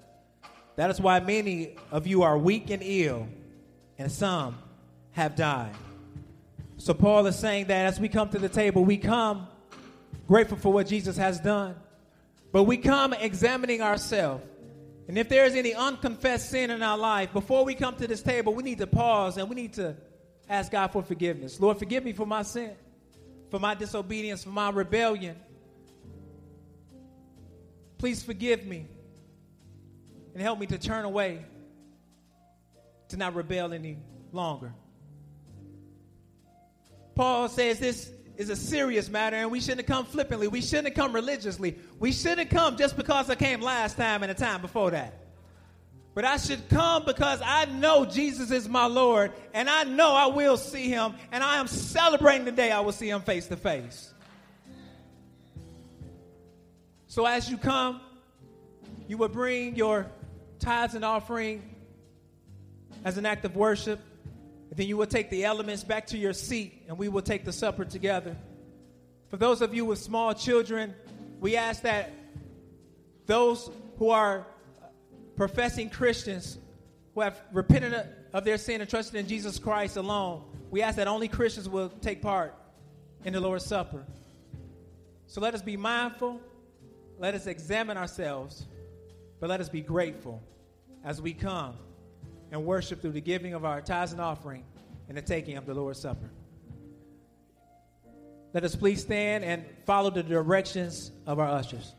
Speaker 1: That is why many of you are weak and ill, and some have died. So Paul is saying that as we come to the table, we come grateful for what Jesus has done, but we come examining ourselves. And if there is any unconfessed sin in our life, before we come to this table, we need to pause and we need to ask God for forgiveness. Lord, forgive me for my sin, for my disobedience, for my rebellion. Please forgive me and help me to turn away, to not rebel any longer. Paul says this is a serious matter and we shouldn't come flippantly. We shouldn't come religiously. We shouldn't come just because I came last time and the time before that. But I should come because I know Jesus is my Lord and I know I will see him and I am celebrating the day I will see him face to face. So as you come, you will bring your tithes and offering as an act of worship. And then you will take the elements back to your seat and we will take the supper together. For those of you with small children, we ask that those who are professing Christians who have repented of their sin and trusted in Jesus Christ alone, we ask that only Christians will take part in the Lord's Supper. So let us be mindful, let us examine ourselves, but let us be grateful as we come and worship through the giving of our tithes and offering and the taking of the Lord's Supper. Let us please stand and follow the directions of our ushers.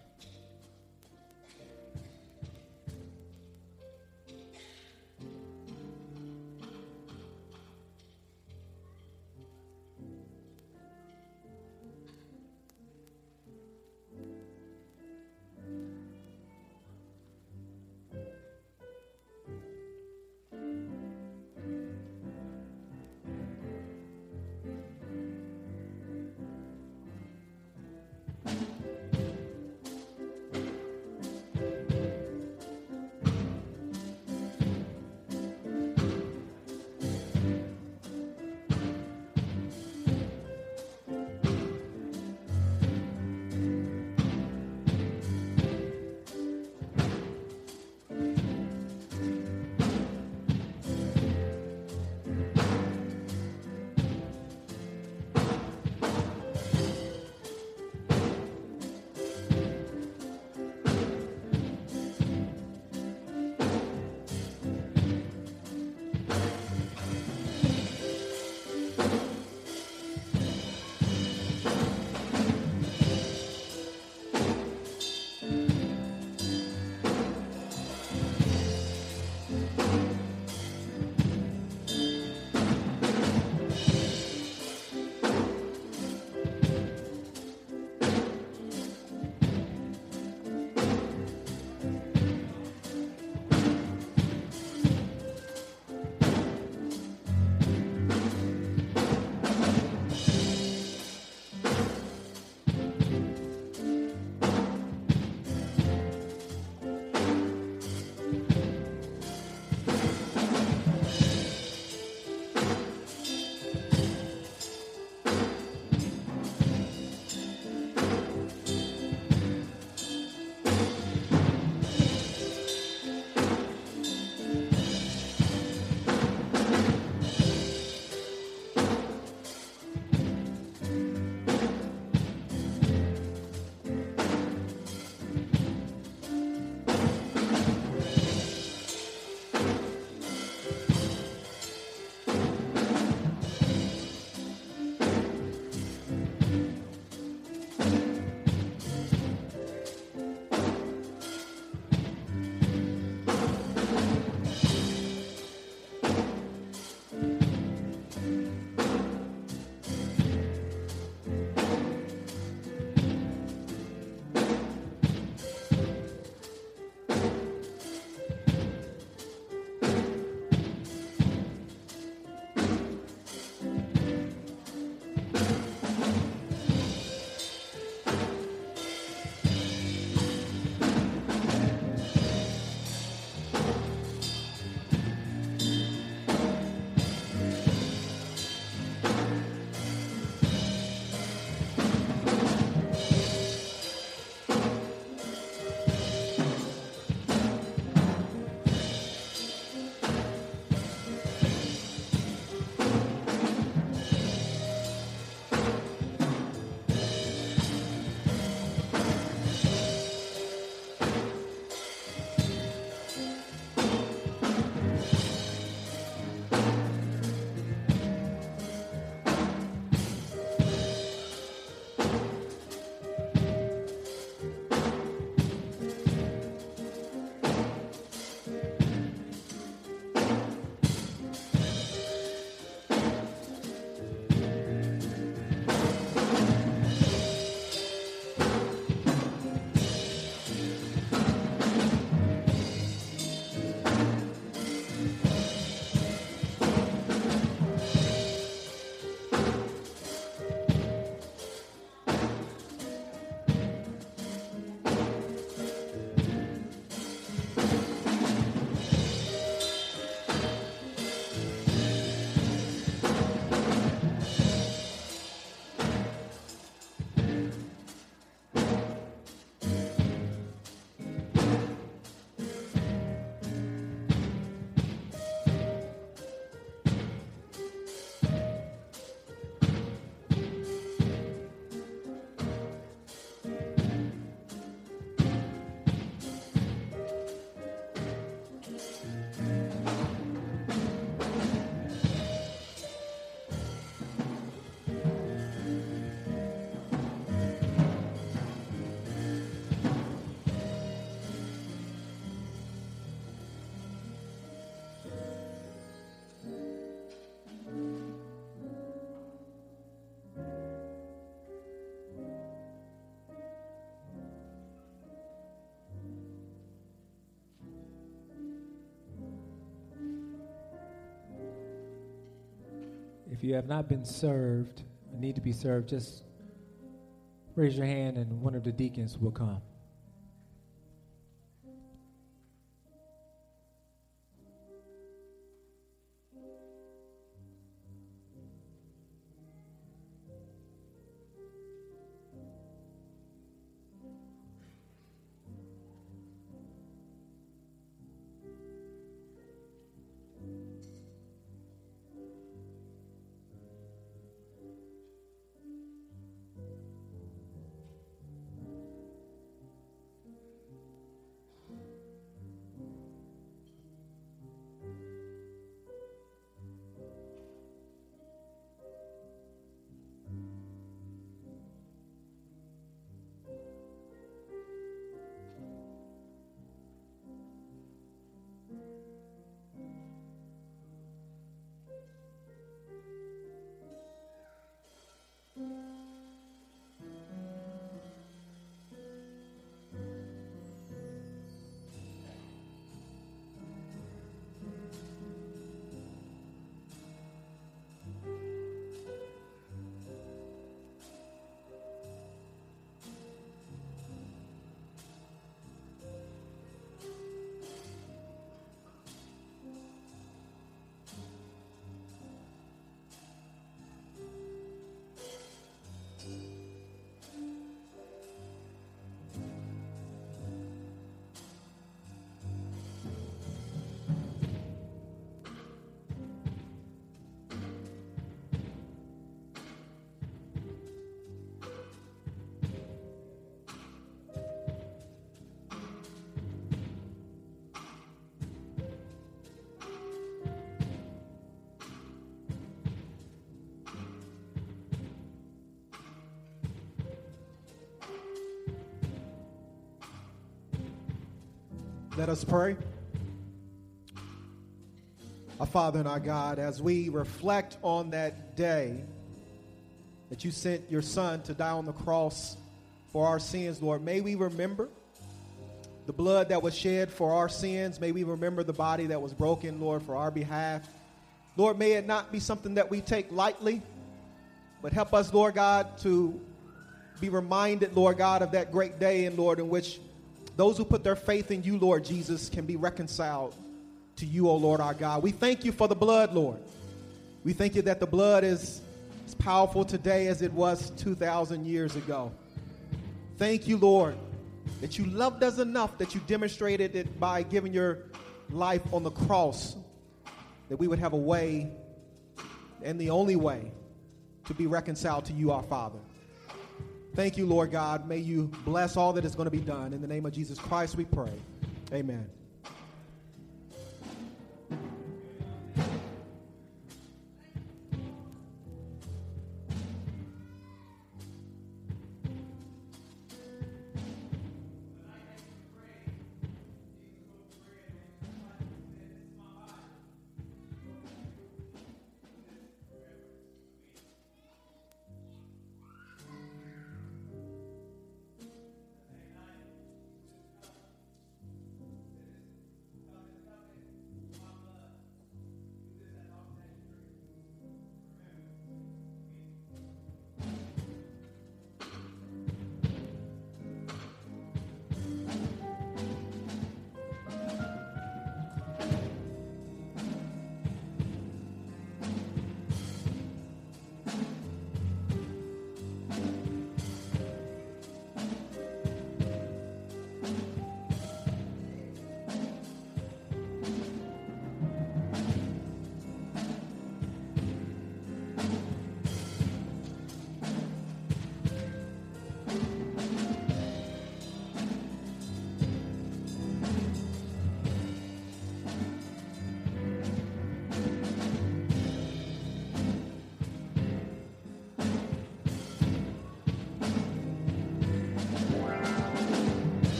Speaker 1: If you have not been served, need to be served, just raise your hand and one of the deacons will come.
Speaker 3: Let us pray. Our Father and our God, as we reflect on that day that you sent your Son to die on the cross for our sins, Lord, may we remember the blood that was shed for our sins. May we remember the body that was broken, Lord, for our behalf. Lord, may it not be something that we take lightly, but help us, Lord God, to be reminded, Lord God, of that great day, and Lord, in which those who put their faith in you, Lord Jesus, can be reconciled to you, O Lord our God. We thank you for the blood, Lord. We thank you that the blood is as powerful today as it was 2,000 years ago. Thank you, Lord, that you loved us enough that you demonstrated it by giving your life on the cross, that we would have a way and the only way to be reconciled to you, our Father. Thank you, Lord God. May you bless all that is going to be done. In the name of Jesus Christ, we pray. Amen.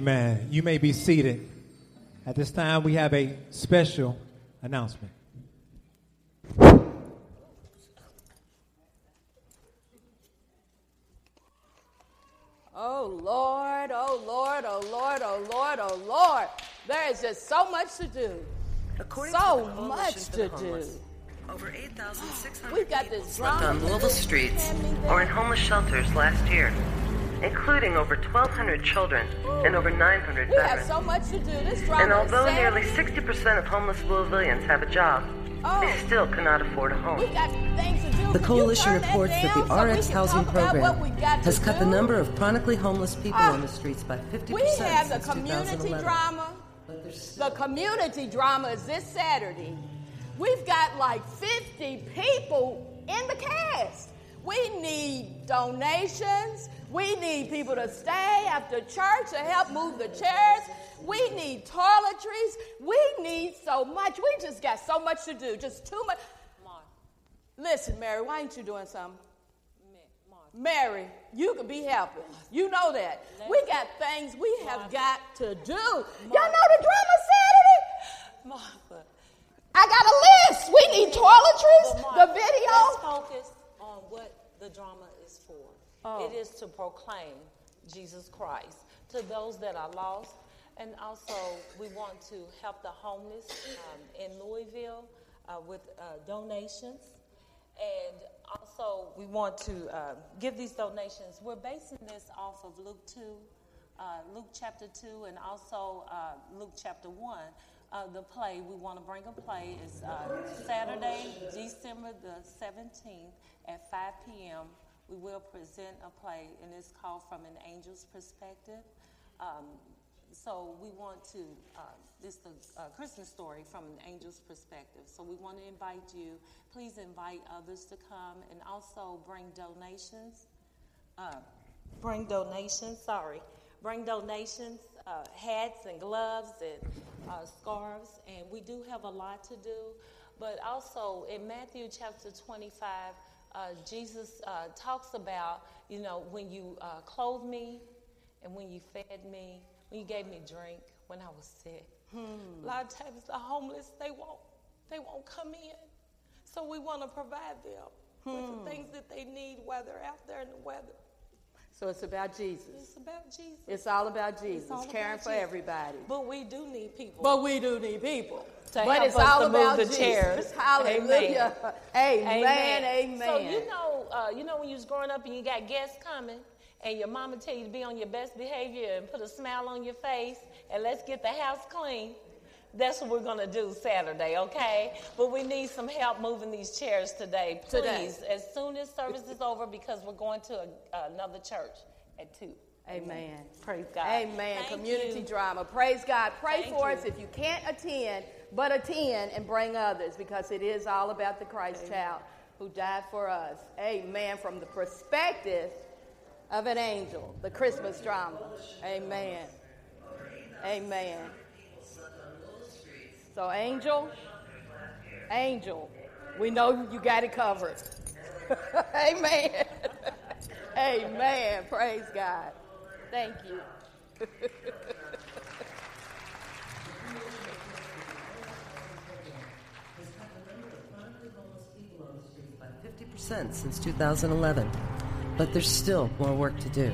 Speaker 1: Amen. You may be seated. At this time, we have a special announcement.
Speaker 4: Oh Lord, oh Lord, oh Lord, oh Lord, oh Lord. There is just so much to do.
Speaker 5: According
Speaker 4: So
Speaker 5: to the
Speaker 4: much to
Speaker 5: the Homeless,
Speaker 4: do.
Speaker 5: Over 8,600
Speaker 4: We've got
Speaker 5: people
Speaker 4: this
Speaker 5: slept
Speaker 4: drama
Speaker 5: on Louisville
Speaker 4: that's
Speaker 5: streets or in homeless shelters last year, including over 1,200 children and over 900
Speaker 4: We have so much to do. This drama
Speaker 5: and although
Speaker 4: is
Speaker 5: nearly 60% of homeless Louisvillians have a job,
Speaker 4: Oh.
Speaker 5: they still cannot afford a
Speaker 4: we
Speaker 5: home.
Speaker 4: got things to do.
Speaker 5: The
Speaker 4: Could you
Speaker 5: coalition
Speaker 4: turn that
Speaker 5: reports that,
Speaker 4: down
Speaker 5: the
Speaker 4: so we
Speaker 5: RX
Speaker 4: can
Speaker 5: housing
Speaker 4: talk about what we
Speaker 5: program
Speaker 4: got to
Speaker 5: has cut the number of chronically homeless people
Speaker 4: Ah.
Speaker 5: on the streets by 50%
Speaker 4: We have the community drama. The community drama is this Saturday. We've got like 50 people in the cast. We need donations. We need people to stay after church to help move the chairs. We need toiletries. We need so much. We just got so much to do. Just too much. Listen, Mary, why ain't you doing something? Mary, you could be helping. You know that. We got things we have got to do. Y'all know the drama Saturday?
Speaker 6: Martha.
Speaker 4: I got a list. We need toiletries, the video.
Speaker 6: Let's focus on what the drama.
Speaker 4: Oh.
Speaker 6: It is to proclaim Jesus Christ to those that are lost. And also, we want to help the homeless um, in Louisville uh, with uh, donations. And also, we want to uh, give these donations. We're basing this off of Luke 2, uh, Luke chapter 2, and also uh, Luke chapter 1. Uh, the play, we want to bring a play, is Saturday, December the 17th at 5 p.m. We will present a play, and it's called From an Angel's Perspective. Um, so we want to, uh, this is the uh, Christmas story from an angel's perspective. So we want to invite you. Please invite others to come and also bring donations. Uh, bring donations, sorry. Bring donations, uh, hats and gloves and uh, scarves. And we do have a lot to do. But also in Matthew chapter 25, uh, Jesus uh, talks about, you know, when you uh, clothed me and when you fed me, when you gave me drink when I was sick. A lot of times the homeless, they won't, they won't come in. So we want to provide them with the things that they need while they're out there in the weather.
Speaker 4: So it's about Jesus.
Speaker 6: It's about Jesus.
Speaker 4: It's all about Jesus,
Speaker 6: all
Speaker 4: caring
Speaker 6: about
Speaker 4: for
Speaker 6: Jesus.
Speaker 4: everybody.
Speaker 6: But we do need people.
Speaker 4: But we do need people.
Speaker 6: To
Speaker 4: but
Speaker 6: help
Speaker 4: it's
Speaker 6: us
Speaker 4: all about
Speaker 6: the
Speaker 4: Jesus.
Speaker 6: chairs.
Speaker 4: Hallelujah. Amen. Amen.
Speaker 6: Amen. So you know, uh, you know when you was growing up and you got guests coming, and your mama tell you to be on your best behavior and put a smile on your face, and let's get the house clean. That's what we're gonna do Saturday, okay? But we need some help moving these chairs today, please.
Speaker 4: Today.
Speaker 6: As soon as service is over, because we're going to a, another church at two.
Speaker 4: Amen.
Speaker 6: Praise God.
Speaker 4: Amen.
Speaker 6: Thank
Speaker 4: Community
Speaker 6: you.
Speaker 4: drama. Praise God. Pray
Speaker 6: Thank
Speaker 4: for
Speaker 6: you.
Speaker 4: us if you can't attend, but attend and bring others because it is all about the Christ child who died for us. Amen. From the perspective of an angel, the Christmas drama. Amen. Amen. So, angel, angel, we know you got it covered. Amen. Amen. Praise God. Thank you.
Speaker 5: by 50% since 2011. But there's still more work to do.